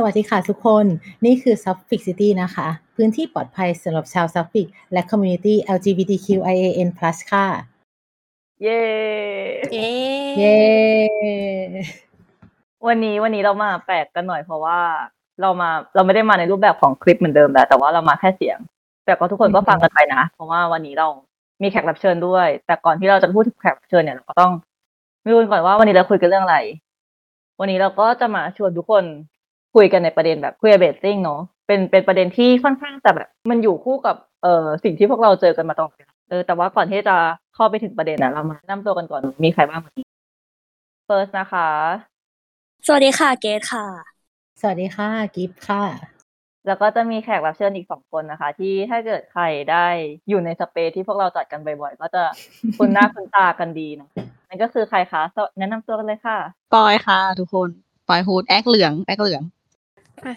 สวัสดีค่ะทุกคน นี่คือ Suffolk City นะคะ พื้นที่ปลอดภัยสำหรับชาว Suffolk และ Community LGBTQIAN+ ค่ะเย้เย้ เย้ วันนี้วันนี้เรามาแปลกกันหน่อยเพราะว่าเรามาเราไม่ได้มาในรูปแบบของคลิปเหมือนเดิมแล้วแต่ว่าเรามาแค่เสียง แต่ก็ทุกคนก็ฟังกันไปนะ เพราะว่าวันนี้เรามีแขกรับเชิญด้วย แต่ก่อนที่เราจะพูดถึงแขกรับเชิญเนี่ยเราก็ต้องไม่รู้ก่อนว่าวันนี้เราคุยกันเรื่องอะไร วันนี้เราก็จะมาชวนทุกคน คุยกันในประเด็นแบบ queer basing เนาะเป็นเป็นประเด็นที่ค่อนข้างจะแบบมันอยู่คู่กับเอ่อสิ่งที่พวกเราเจอกันมาตลอดเวลาเออแต่ว่าก่อนที่จะเข้าไปถึงประเด็นนะเรามาแนะนำตัวกันก่อนมีใครบ้างเมื่อกี้ first นะคะ สวัสดีค่ะเกดค่ะ สวัสดีค่ะกิฟต์ค่ะ แล้วก็จะมีแขกรับเชิญอีกสองคนนะคะ ที่ถ้าเกิดใครได้อยู่ในสเปซที่พวกเราจัดกันบ่อยๆก็จะคุ้นหน้าคุ้นตากันดีเนอะนั่นก็คือใครคะสวแนะนำตัวกันเลยค่ะปอยค่ะ ทุกคนปอยฮูดแอคเหลืองแอคเหลืองอะ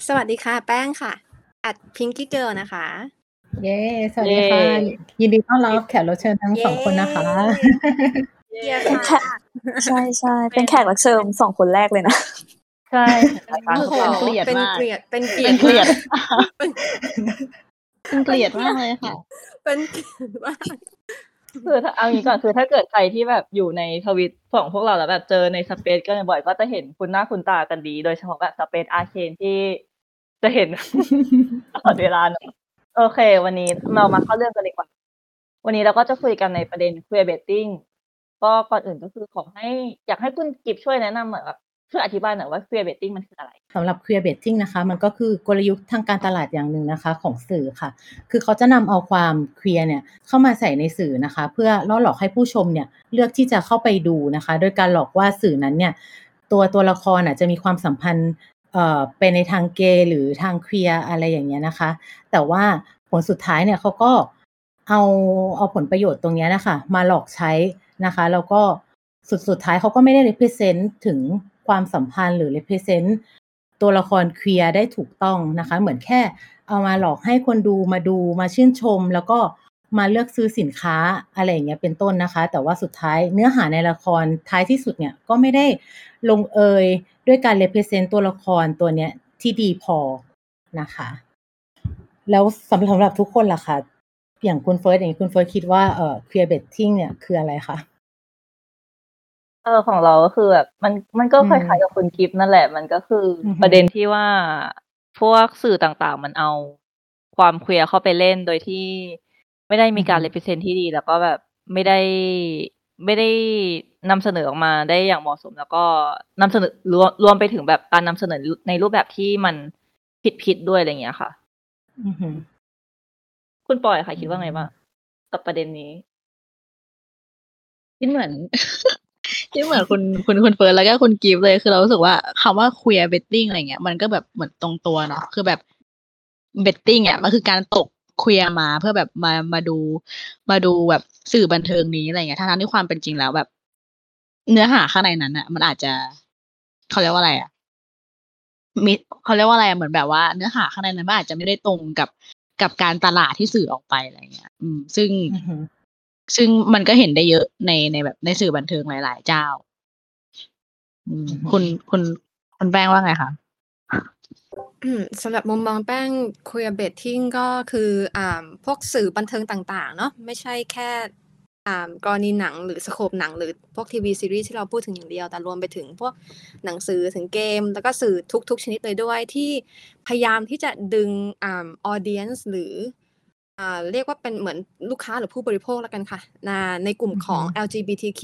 สวัสดีค่ะ แป้งค่ะ อัดพิงกี้เกิลนะคะ เย้ สวัสดีค่ะเย้ยินดีต้อนรับแขกรับเชิญทั้งสองคนนะคะเย้เป็นแขค่ะกใช่ใช่เป็นแขกรับเชิญสองคนแรกเลยนะใช่รายการโอ้พวโหกเราเกลียดเป็นมากเกลียดเป็นเกลียเป็ดนเกลียดเป็นเป็นเกลียดมากเลยค่ะ เป็นเกลียดมาก คือถ้าเอางี้ก่อนคือถ้าเกิดใครที่แบบอยู่ในทวิตของพวกเราแล้วแบบเจอในสเปซกันบ่อยก็จะเห็นคุณหน้าคุณตากันดี โดยเฉพาะแบบสเปซอาร์เคนที่จะเห็นตลอดเวลาเนอะโอเค วันนี้เรามาเข้าเรื่องกันดีกว่า วันนี้เราก็จะคุยกันในประเด็น queer baiting ก็ก่อนอื่นก็คือขอให้อยากให้คุณกิฟช่วยแนะนำหน่อยแบบ ช่วยอธิบายหน่อยว่า queer baiting มันคืออะไรสำหรับ queer betting นะคะ มันก็คือกลยุทธ์ทางการตลาดอย่างหนึ่งนะคะ ของสื่อค่ะ คือเขาจะนำเอาความ queer เนี่ยเข้ามาใส่ในสื่อนะคะ เพื่อล่อหลอกให้ผู้ชมเนี่ยเลือกที่จะเข้าไปดูนะคะ โดยการหลอกว่าสื่อนั้นเนี่ยตัวตัวละครอะจะมีความสัมพันธ์เอ่อเป็นในทางเกย์หรือทางเคลียร์อะไรอย่างเงี้ยนะคะ แต่ว่าผลสุดท้ายเนี่ยเขาก็เอาเอาผลประโยชน์ตรงเนี้ยนะคะ มาหลอกใช้นะคะ แล้วก็สุดสุดท้ายเขาก็ไม่ได้ represent ถึง ความสัมพันธ์หรือ represent ตัวละครเคลียร์ได้ถูกต้องนะคะ เหมือนแค่เอามาหลอกให้คนดูมาดูมาชื่นชม แล้วก็มาเลือกซื้อสินค้าอะไรอย่างเงี้ยเป็นต้นนะคะ แต่ว่าสุดท้ายเนื้อหาในละครท้ายที่สุดเนี่ยก็ไม่ได้ลงเอยด้วยการ represent ตัวละครตัวเนี้ยที่ดีพอนะคะ แล้วสำหรับทุกคนล่ะคะอย่างคุณเฟิร์สอย่างคุณเฟิร์สคิดว่าเอ่อ queer betting เนี่ยคืออะไรคะ เออของเราก็คือแบบมันมันก็อืมคล้ายๆกับคุณกิฟต์นั่นแหละ มันก็คือออฮึประเด็นที่ว่าพวกสื่อต่างๆ มันเอาความเคลียร์เข้าไปเล่นโดยที่ไม่ได้มีการ represent ที่ดี แล้วก็แบบไม่ได้ไม่ได้นำเสนอออกมาได้อย่างเหมาะสม แล้วก็นำเสนอรวมรวมไปถึงแบบการนำเสนอในรูปแบบที่มันผิดๆด้วยอะไรอย่างเงี้ยค่ะอือหือคุณปอยค่ะ คิดว่าไงบ้างกับประเด็นนี้คิดเหมือน คิดเหมือนคุณคุณคุณเฟิร์นแล้วก็คุณกิฟเลยคือเรารู้สึกว่าคำว่า queer betting อะไรเงี้ยมันก็แบบเหมือนตรงตัวเนาะคือแบบ betting อะมันคือการตก queer มาเพื่อแบบมามาดูมาดูแบบสื่อบันเทิงนี้อะไรเงี้ยทั้งที่ความเป็นจริงแล้วแบบ เนื้อหาข้างในนั้นอะ มันอาจจะเขาเรียกว่าอะไรอะมิเขาเรียกว่าอะไรอะเหมือนแบบว่าเนื้อหาข้างในนั้นมันอาจจะไม่ได้ตรงกับกับการตลาดที่สื่อออกไปอะไรเงี้ย อืม ซึ่ง ซึ่งมันก็เห็นได้เยอะในในแบบในสื่อบันเทิงหลาย ๆ เจ้าอืมอือฮึคุณคุณคุณแป้งว่าไงคะอืมสำหรับมุมมองแป้ง queer betting ก็คืออ่าพวกสื่อบันเทิงต่าง ๆ เนาะไม่ใช่แค่อ่ากรณีหนังหรือสโคปหนังหรือพวกทีวีซีรีส์ที่เราพูดถึงอย่างเดียว แต่รวมไปถึงพวกหนังสือถึงเกม แล้วก็สื่อทุก ๆ ชนิดเลยด้วยที่พยายามที่จะดึงอ่า audience หรือ อ่า เรียกว่าเป็นเหมือนลูกค้าหรือผู้บริโภคแล้วกันค่ะในในกลุ่มของ LGBTQ+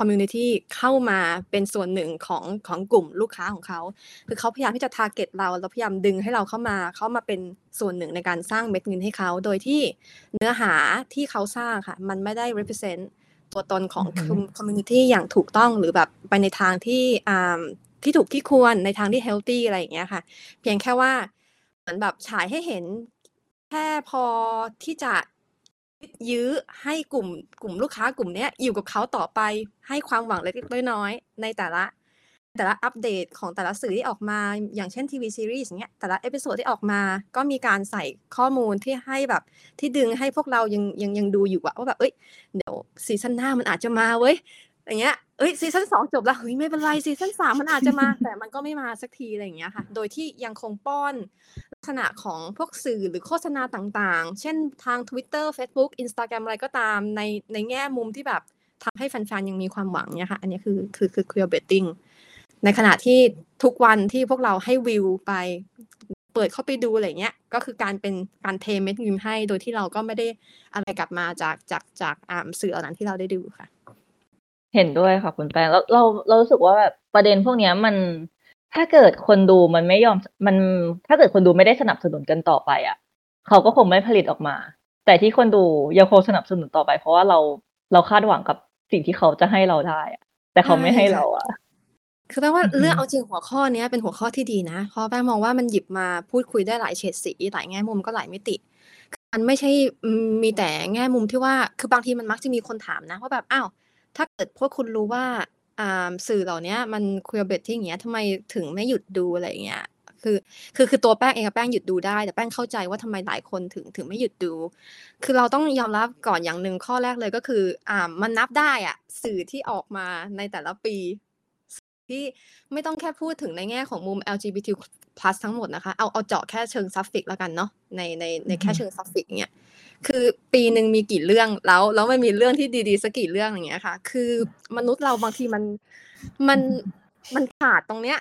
community เข้ามาเป็นส่วนหนึ่งของ ของกลุ่มลูกค้าของเขา คือเขาพยายามที่จะ target เรา แล้วพยายามดึงให้เราเข้ามา เข้ามาเป็นส่วนหนึ่งในการสร้างเม็ดเงินให้เขา โดยที่เนื้อหาที่เขาสร้างค่ะ มันไม่ได้ represent ตัวตนของอือฮึ community อย่างถูกต้อง หรือแบบไปในทางที่ อ่า ที่ถูกที่ควร ในทางที่ healthy อะไรอย่างเงี้ยค่ะ เพียงแค่ว่า เหมือนแบบฉายให้เห็นแค่พอที่จะยื้อให้กลุ่มกลุ่มลูกค้ากลุ่มเนี้ยอยู่กับเขาต่อไปให้ความหวังเล็กๆน้อยๆในแต่ละ แต่ละอัปเดตของแต่ละสื่อที่ออกมาอย่างเช่นทีวีซีรีส์อย่างเงี้ยแต่ละ episode ที่ออกมาก็มีการใส่ข้อมูลที่ให้แบบที่ดึงให้พวกเรายังยังยังดูอยู่ว่าแบบเอ้ยเดี๋ยว season หน้ามันอาจจะมาเว้ย อย่างเงี้ยเอ้ย season สองจบแล้วเฮ้ยไม่เป็นไร season สามมันอาจจะมาแต่มันก็ไม่มาสักทีอะไรอย่างเงี้ยค่ะ โดยที่ยังคงป้อนลักษณะของพวกสื่อหรือโฆษณาต่างๆ เช่นทาง Twitter Facebook Instagram อะไรก็ตามในในแง่มุมที่แบบทำให้แฟนๆ ยังมีความหวังเนี่ยค่ะ อันนี้คือคือคือ queerbaiting ในขณะที่ทุกวันที่พวกเราให้วิวไป เปิดเข้าไปดูอะไรเงี้ย ก็คือการเป็นการเทเม็ดเงินให้ โดยที่เราก็ไม่ได้อะไรกลับมาจากจากจากอ่าสื่อเหล่านั้นที่เราได้ดูค่ะ เห็นด้วยค่ะคุณแป้งแล้วเราเรารู้สึกว่าแบบประเด็นพวกเนี้ยมันถ้าเกิดคนดูมันไม่ยอมมันถ้าเกิดคนดูไม่ได้สนับสนุนกันต่อไปอะ เขาก็คงไม่ผลิตออกมา แต่ที่คนดูยังคงสนับสนุนต่อไป เพราะว่าเราเราคาดหวังกับสิ่งที่เขาจะให้เราได้อะแต่เขาไม่ให้เราอะคือแปลว่าเรื่องเอาจริงหัวข้อเนี้ยเป็นหัวข้อที่ดีนะเพราะแป้งมองว่ามันหยิบมาพูดคุยได้หลายเฉดสีหลายแง่มุมก็หลายมิติมันไม่ใช่มีแต่แง่มุมที่ว่าคือบางทีมันมักจะมีคนถามนะว่าแบบอ้าว ถ้าเกิดพวกคุณรู้ว่าอ่าสื่อเหล่านี้มันคุยเบทที่อย่างเงี้ยทำไมถึงไม่หยุดดูอะไรอย่างเงี้ยคือคือคือตัวแป้งเองแป้งหยุดดูได้ แต่แป้งเข้าใจว่าทำไมหลายคนถึงถึงไม่หยุดดู คือเราต้องยอมรับก่อนอย่างหนึ่งข้อแรกเลยก็คืออ่ามันนับได้อะสื่อที่ออกมาในแต่ละปี ที่ไม่ต้องแค่พูดถึงในแง่ของมุม LGBT+ ทั้งหมดนะคะ เอาเอาเจาะแค่เชิง sapphic แล้วกันเนาะในในในแค่เชิง sapphic เนี่ย คือปีหนึ่งมีกี่เรื่องแล้วแล้วมันมีเรื่องที่ดีๆสักกี่เรื่องอย่างเงี้ยค่ะ คือมนุษย์เราบางทีมันมันมันขาดตรงเนี้ย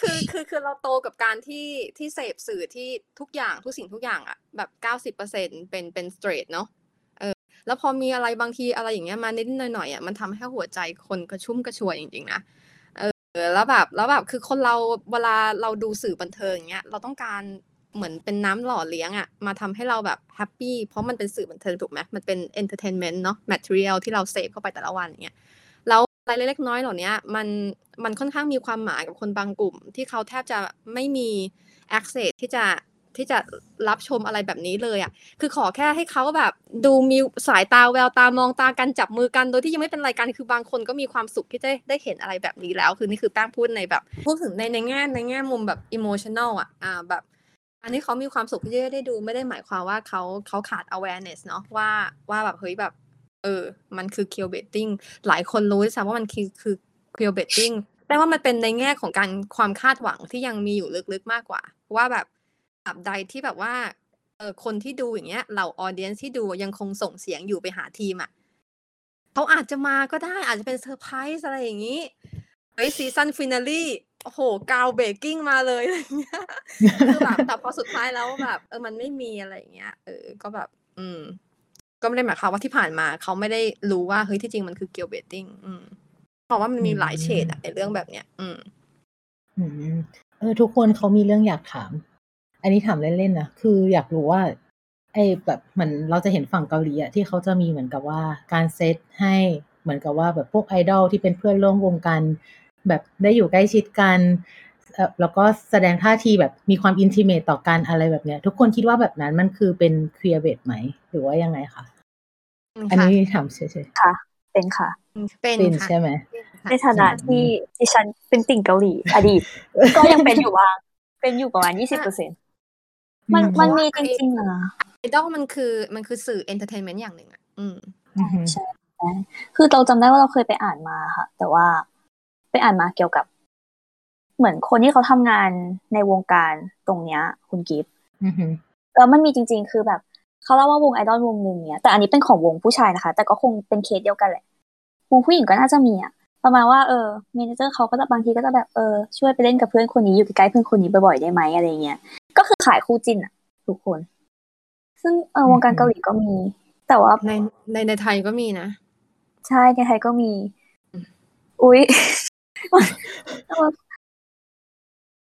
คือคือคือเราโตกับการที่ที่เสพสื่อที่ทุกอย่างทุกสิ่งทุกอย่างอะแบบเก้าสิบเปอร์เซ็นต์เป็นเป็น straight เนาะเออ แล้วพอมีอะไรบางทีอะไรอย่างเงี้ยมานิดหน่อยๆอะมันทำให้หัวใจคนกระชุ่มกระชวยจริงๆนะเออแล้วแบบแล้วแบบคือคนเราเวลาเราดูสื่อบันเทิงอย่างเงี้ย เราต้องการ เหมือนเป็นน้ำหล่อเลี้ยงอะมาทำให้เราแบบแฮปปี้เพราะมันเป็นสื่อบันเทิงถูกไหมมันเป็น entertainment เนาะ material ที่เราเสพเข้าไปแต่ละวันอย่างเงี้ยแล้วอะไรเล็กๆน้อยเหล่านี้มันมันค่อนข้างมีความหมายกับคนบางกลุ่ม ที่เขาแทบจะไม่มี access ที่จะที่จะรับชมอะไรแบบนี้เลยอะ คือขอแค่ให้เขาแบบดูมีสายตาแววตามองตากันจับมือกัน โดยที่ยังไม่เป็นรายการคือบางคนก็มีความสุขที่ได้ได้เห็นอะไรแบบนี้แล้ว คือนี่คือแป้งพูดในแบบพูดถึงในในแง่ในแง่มุมแบบอิโมชัน a ลอะอ่าแบบ อันนี้เขามีความสุขที่ได้ดูไม่ได้หมายความว่าเขาเขาขาด awareness เนาะว่าว่าแบบเฮ้ยแบบ เออ มันคือ q b e t t i n g หลายคนรู้ด้วยซ้ำว่ามันคือคือ q b e t t i n g แต่ว่ามันเป็นในแง่ของการความคาดหวังที่ยังมีอยู่ลึกๆมากกว่า ว่าแบบตราบใดที่แบบว่าเออคนที่ดูอย่างเงี้ยเหล่า audience ที่ดูยังคงส่งเสียงอยู่ไปหาทีมอะเขาอาจจะมาก็ได้อาจจะเป็นเซอร์ไพรส์อะไรอย่างนี้เฮ้ย season finale โอ้โห groundbreaking มาเลยอะไรอย่างเงี้ยคือแบบแต่พอสุดท้ายแล้วแบบ เออมันไม่มีอะไรอย่างเงี้ยเออก็แบบ อืม ก็ไม่ได้หมายความว่าที่ผ่านมาเขาไม่ได้รู้ว่าเฮ้ยที่จริงมันคือ queerbaiting อืมเพราะว่ามันมีหลายเฉดอะในเรื่องแบบเนี้ยอืมอืมเออทุกคนเขามีเรื่องอยากถาม อันนี้ถามเล่นๆนะคืออยากรู้ว่า ไอ้แบบเหมือนเราจะเห็นฝั่งเกาหลีอะที่เขาจะมีเหมือนกับว่าการเซตให้เหมือนกับว่าแบบพวกไอดอลที่เป็นเพื่อนร่วมวงการ แบบได้อยู่ใกล้ชิดกันเอ่อแล้วก็แสดงท่าทีแบบมีความอินทิเมตต่อกันอะไรแบบเนี้ย ทุกคนคิดว่าแบบนั้นมันคือเป็นเคลียร์เบดไหม หรือว่ายังไงคะอันค่ะนี้ถามเฉยค่ะ เป็นค่ะ เป็นๆเป็นค่ะใช่ไหมในฐานะที่ดิฉันเป็นติ่งเกาหลี อดีต ก็ยังเป็นอยู่บ้างเป็นอยู่ประมาณยี่สิบเปอร์เซ็นมันอืมมันมีจริงๆอะนะไอดอลมันคือมันคือสื่อ entertainment อย่างหนึ่งอะ อืมอือฮึใช่ใช่คือเราจำได้ว่าเราเคยไปอ่านมาค่ะ แต่ว่า ไปอ่านมาเกี่ยวกับ เหมือนคนที่เขาทำงานในวงการตรงเนี้ย คุณกิฟต์อือฮึแล้วมันมีจริง ๆ คือแบบเขาเล่าว่าวงไอดอลวงหนึ่งเนี้ยแต่อันนี้เป็นของวงผู้ชายนะคะ แต่ก็คงเป็นเคสเดียวกันแหละวงผู้หญิงก็น่าจะมีอะประมาณว่าเออเมเนเจอร์เขาก็จะบางทีก็จะแบบเออช่วยไปเล่นกับเพื่อนคนนี้อยู่ใกล้ๆเพื่อนคนนี้บ่อยๆได้ไหมอะไรเงี้ยก็คือขายคู่จิ้นอะทุกคน ซึ่งเออวงการเกาหลีก็มี แต่ว่าในในในไทยก็มีนะ ใช่ในไทยก็มี อุ๊ย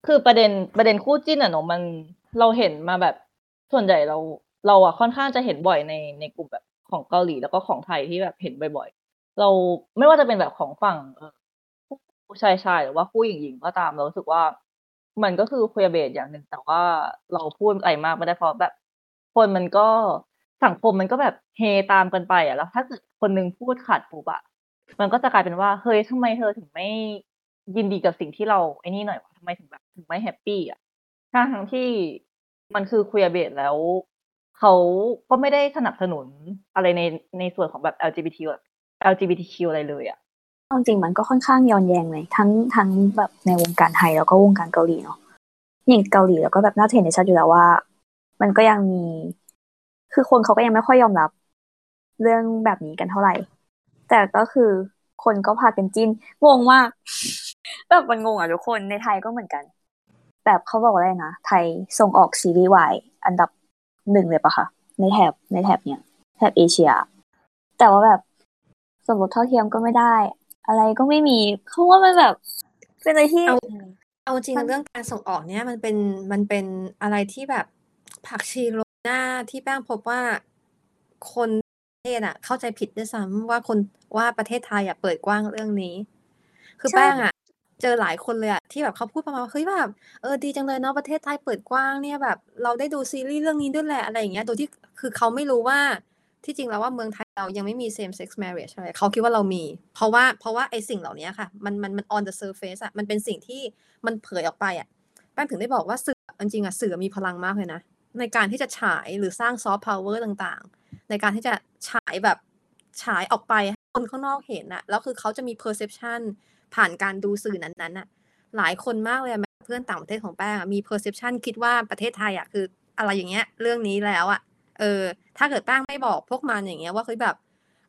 คือประเด็นประเด็นคู่จิ้นอะเนาะมันเราเห็นมาแบบส่วนใหญ่เรา เราอะค่อนข้างจะเห็นบ่อยในในกลุ่มแบบของเกาหลีแล้วก็ของไทยที่แบบเห็นบ่อยๆ เราไม่ว่าจะเป็นแบบของฝั่งผู้ชายชายหรือว่าผู้หญิงหญิงก็ตามเราสึกว่า มันก็คือคุยเบสอย่างหนึ่งแต่ว่าเราพูดอะไรมากไม่ได้เพราะแบบ คนมันก็สังคมมันก็แบบเฮตามกันไปอะแล้วถ้าเกิดคนนึงพูดขัดปุ๊บอะ มันก็จะกลายเป็นว่าเฮ้ยทำไมเธอถึงไม่ยินดีกับสิ่งที่เราไอ้นี่หน่อยวะทำไมถึงแบบถึงไม่แฮปปี้อะทั้งทั้งที่มันคือคุยเบสแล้วเขาก็ไม่ได้สนับสนุนอะไรในในส่วนของแบบ LGBT แบบ LGBTQ อะไรเลยอะเอาจริงมันก็ค่อนข้างย้อนแยงเลยทั้งทั้งแบบในวงการไทยแล้วก็วงการเกาหลีเนาะอย่างเกาหลีแล้วก็แบบน่าเห็นได้ชัดอยู่แล้วว่า มันก็ยังมี คือคนเขาก็ยังไม่ค่อยยอมรับ เรื่องแบบนี้กันเท่าไหร่ แต่ก็คือคนก็พากันจิ้นงงมากแบบมันงงอะทุกคนในไทยก็เหมือนกัน แบบเขาบอกอะไรนะ ไทยส่งออกซีรีส์วายอันดับหนึ่งเลยปะคะในแถบในแถบเนี้ยแถบเอเชีย แต่ว่าแบบสมรสเท่าเทียมก็ไม่ได้ อะไรก็ไม่มีเขาว่ามันแบบ เป็นอะไรที่เอาจริงเรื่องการส่งออกเนี่ยมันเป็นมันเป็นอะไรที่แบบผักชีโรหน้าที่แป้งพบว่าคน เทศอะเข้าใจผิดด้วยซ้ำว่า คน ว่าประเทศไทยอะเปิดกว้างเรื่องนี้ คือใชแป้งอะ เจอหลายคนเลยอะที่แบบเขาพูดประมาณว่า เฮ้ย แบบ เออ ดีจังเลยเนาะประเทศไทยเปิดกว้างเนี่ย แบบเราได้ดูซีรีส์เรื่องนี้ด้วยแหละ อะไรอย่างเงี้ย โดยที่ คือเขาไม่รู้ว่า ที่จริงแล้วว่า เมืองไทยเรายังไม่มี same sex marriage อะไร เขาคิดว่าเรามี เพราะว่า เพราะว่าไอ้สิ่งเหล่านี้ค่ะ มัน มัน มัน on the surface อะ มันเป็นสิ่งที่มันเผยออกไปอะ แป้งถึงได้บอกว่า สื่อ จริง ๆ อะ สื่อมีพลังมากเลยนะ ในการที่จะฉายหรือสร้าง soft power ต่าง ๆ ในการที่จะฉายแบบฉายออกไปให้คนข้างนอกเห็นอะแล้วคือเขาจะมี perception ผ่านการดูสื่อนั้นๆอะหลายคนมากเลยแม้เพื่อนต่างประเทศของแป้งมี perception คิดว่าประเทศไทยอะคืออะไรอย่างเงี้ย เรื่องนี้แล้วอะเออ ถ้าเกิดแป้งไม่บอกพวกมันอย่างเงี้ยว่าเฮ้ยแบบ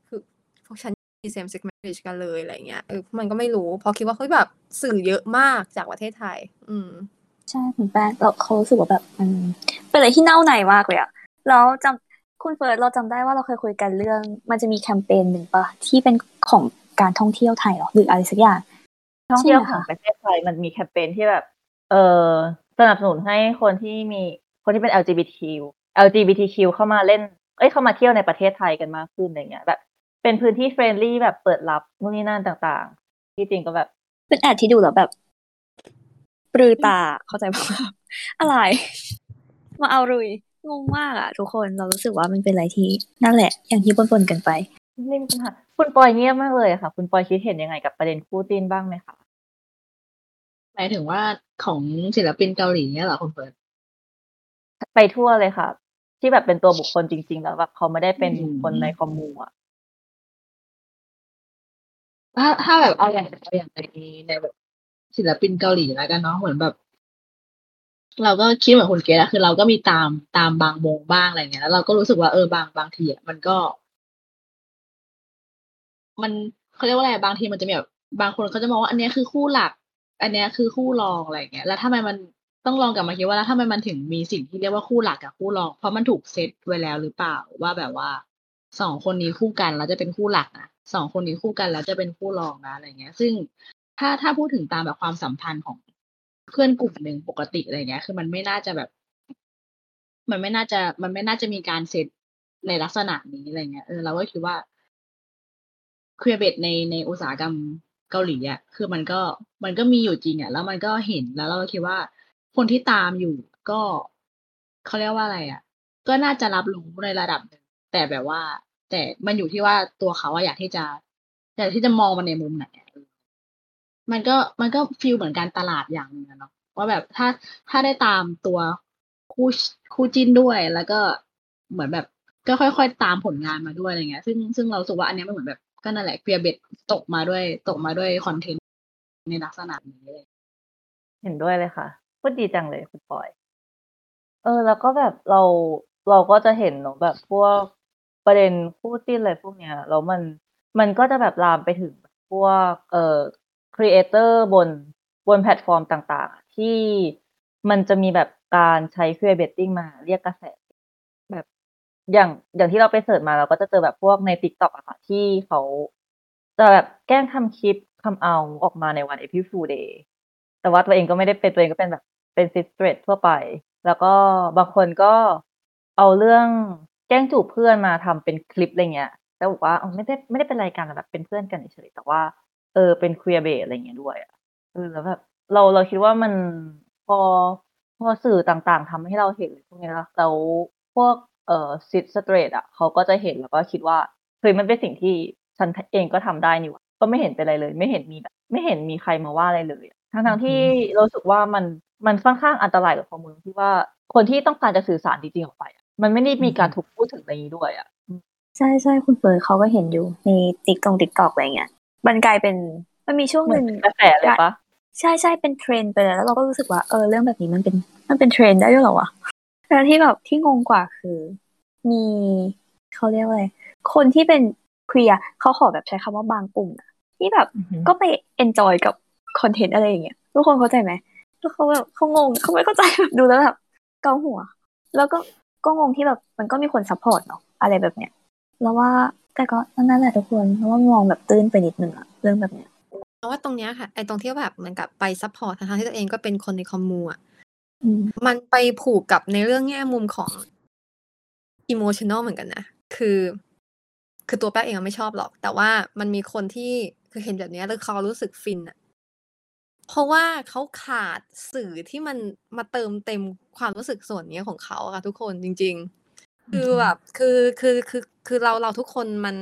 คือพวกฉันมี same sex marriage กันเลยอะไรเงี้ยเออมันก็ไม่รู้เพราะคิดว่าเฮ้ยแบบสื่อเยอะมากจากประเทศไทย อืมใช่คุณแป้งเราเขารู้สึกว่าแบบมันเป็นอะไรที่เน่าในมากเลยอะแล้วจำ คุณเฟิร์สเราจำได้ว่าเราเคยคุยกันเรื่อง มันจะมีแคมเปญหนึ่งปะที่เป็นของการท่องเที่ยวไทยเหรอหรืออะไรสักอย่างท่องเที่ยวใช่ไหมของคะประเทศไทยมันมีแคมเปญที่แบบ เออสนับสนุนให้คนที่มีคนที่เป็น LGBTQ LGBTQ เข้ามาเล่น เอ้ยเข้ามาเที่ยวในประเทศไทยกันมากขึ้นอะไรเงี้ยแบบ เป็นพื้นที่เฟรนลี่แบบเปิดรับนู่นนี่นั่นต่างๆ ที่จริงก็แบบเป็นแอดที่ดูแล้วแบบปรือตาเข้าใจปะอะไร มาเอารุย งงมากอะทุกคนเรารู้สึกว่ามันเป็นอะไรที่นั่นแหละ อย่างที่ปนๆกันไปไม่มีปัญหาคุณปอยเงียบมากเลยอะค่ะ คุณปอยคิดเห็นยังไงกับประเด็นคู่จิ้นบ้างไหมคะหมายถึงว่าของศิลปินเกาหลีเนี่ยเหรอคุณเฟิร์สไปทั่วเลยค่ะ ที่แบบเป็นตัวบุคคลจริง ๆ แล้วแบบเขาไม่ได้เป็นอืมคนในคอมมูอะถ้าถ้าแบบเอาอย่างเอาอย่างในในแบบศิลปินเกาหลีแล้วกันเนาะเหมือนแบบ เราก็คิดเหมือนคุณเกดอะคือเราก็มีตามตามบางวงบ้างอะไรเงี้ยแล้วเราก็รู้สึกว่าเออบางบางทีอะมันก็ มันเขาเรียกว่าอะไรบางทีมันจะมีแบบบางคนเขาจะมองว่าอันนี้คือคู่หลัก อันนี้คือคู่รองอะไรเงี้ย แล้วทำไมมันต้องลองกลับมาคิดว่าแล้วทำไมมันถึงมีสิ่งที่เรียกว่าคู่หลักกับคู่รอง เพราะมันถูกเซตไว้แล้วหรือเปล่าว่าแบบว่าสองคนนี้คู่กันแล้วจะเป็นคู่หลักนะสองคนนี้คู่กันแล้วจะเป็นคู่รองนะอะไรเงี้ย ซึ่งถ้าถ้าพูดถึงตามแบบความสัมพันธ์ของ เพื่อนกลุ่มหนึ่งปกติอะไรเงี้ย คือมันไม่น่าจะแบบ มันไม่น่าจะ มันไม่น่าจะมีการเซตในลักษณะนี้อะไรเงี้ย เออเราก็คิดว่าเคลียร์เบดในในอุตสาหกรรมเกาหลีอะ คือมันก็มันก็มีอยู่จริงอะ แล้วมันก็เห็นแล้วเราก็คิดว่าคนที่ตามอยู่ก็เขาเรียกว่าอะไรอะ ก็น่าจะรับรู้ในระดับหนึ่งแต่แบบว่า แต่มันอยู่ที่ว่าตัวเขาอะอยากที่จะอยากที่จะมองมันในมุมไหน มันก็มันก็ฟีลเหมือนการตลาดอย่างหนึ่งอะเนาะว่าแบบถ้าถ้าได้ตามตัวคู่คู่จิ้นด้วยแล้วก็เหมือนแบบก็ค่อยๆตามผลงานมาด้วยอะไรเงี้ย ซึ่งซึ่งเราสึกว่าอันเนี้ยมันเหมือนแบบก็นั่นแหละเพียเบ็ดตกมาด้วยตกมาด้วยคอนเทนต์ในลักษณะนี้เลยเห็นด้วยเลยค่ะพูดดีจังเลยคุณปอย เออ แล้วก็แบบเราเราก็จะเห็นเนอะแบบพวกประเด็นคู่จิ้นอะไรพวกเนี้ยแล้วมันมันก็จะแบบลามไปถึงพวกเอ่อ creator บนบนแพลตฟอร์มต่างๆ ที่มันจะมีแบบการใช้ queerbaiting มาเรียกกระแส แบบอย่างอย่างที่เราไปเสิร์ชมาเราก็จะเจอแบบพวกใน t ิ k t o k อะค่ะที่เขาจะแบบแกล้งทำคลิปทำเอาออกมาในวัน April Fool Day แต่ว่าตัวเองก็ไม่ได้เป็นตัวเองก็เป็นแบบเป็นซิสเตรททั่วไป แล้วก็บางคนก็เอาเรื่องแกล้งจูบเพื่อนมาทำเป็นคลิปอะไรเงี้ยแต่บอกว่าไม่ได้ไม่ได้เป็นรายการแบบเป็นเพื่อนกันเฉยแต่ว่า เออเป็นเคลียร์เบสอะไรเงี้ยด้วยอะเออแล้วแบบเราเราคิดว่ามันพอพอสื่อต่างๆทำให้เราเห็นพวกนี้แล้วแล้วพวกเอ่อ cis straight อะเขาก็จะเห็นแล้วก็คิดว่าเฮ้ยมันเป็นสิ่งที่ฉันเองก็ทำได้นี่หว่าก็ไม่เห็นเป็นอะไรเลย ไม่เห็นมีแบบไม่เห็นมีใครมาว่าอะไรเลยอะทั้งๆที่เรารู้สึกว่ามันมันค่อนข้างอันตรายกับข้อมูลที่ว่าคนที่ต้องการจะสื่อสารจริงๆออกไปอะมันไม่ได้มีการถูกพูดถึงในนี้ด้วยอะใช่ใช่คุณเฟิร์นเขาก็เห็นอยู่ในติ๊กตรงติ๊กตอกอะไรเงี้ย มันกลายเป็นมันมีช่วงเหมือนหนึ่งกระแสเลยปะใช่ใช่เป็นเทรนด์ไปเลยแล้วเราก็รู้สึกว่าเออเรื่องแบบนี้มันเป็น มันเป็นเทรนด์ได้ด้วยเหรอวะแต่ที่แบบที่งงกว่าคือ มีเขาเรียกว่าอะไรคนที่เป็น queer เขาขอแบบใช้คำว่าบางกลุ่มอะที่แบบอือหือก็ไป enjoy กับคอนเทนต์อะไรอย่างเงี้ยทุกคนเข้าใจไหมแล้วเขาแบบเขางงเขาไม่เข้าใจแบบดูแล้วแบบเกาหัว แล้วก็ก็งงที่แบบมันก็มีคน support เนาะอะไรแบบเนี้ยแล้วว่า แต่ก็นั่นแหละทุกคนเพราะว่ามองแบบตื้นไปนิดนึงอะเรื่องแบบเนี้ยเพราะว่าตรงเนี้ยค่ะไอ้ตรงที่แบบเหมือนกับไป support ทั้งๆที่ตัวเองก็เป็นคนใน commu อะอืมมันไปผูกกับในเรื่องแง่มุมของอิโมชัน a ลเหมือนกันนะคือ คือตัวแป้งเองอะไม่ชอบหรอก แต่ว่ามันมีคนที่คือเห็นแบบเนี้ยแล้วเขารู้สึกฟินอะเพราะว่าเขาขาดสื่อที่มันมาเติมเต็มความรู้สึกส่วนนี้ของเขาอะค่ะทุกคนจริง ๆ คือแบบคือคือคือคือเราเราทุกคนมัน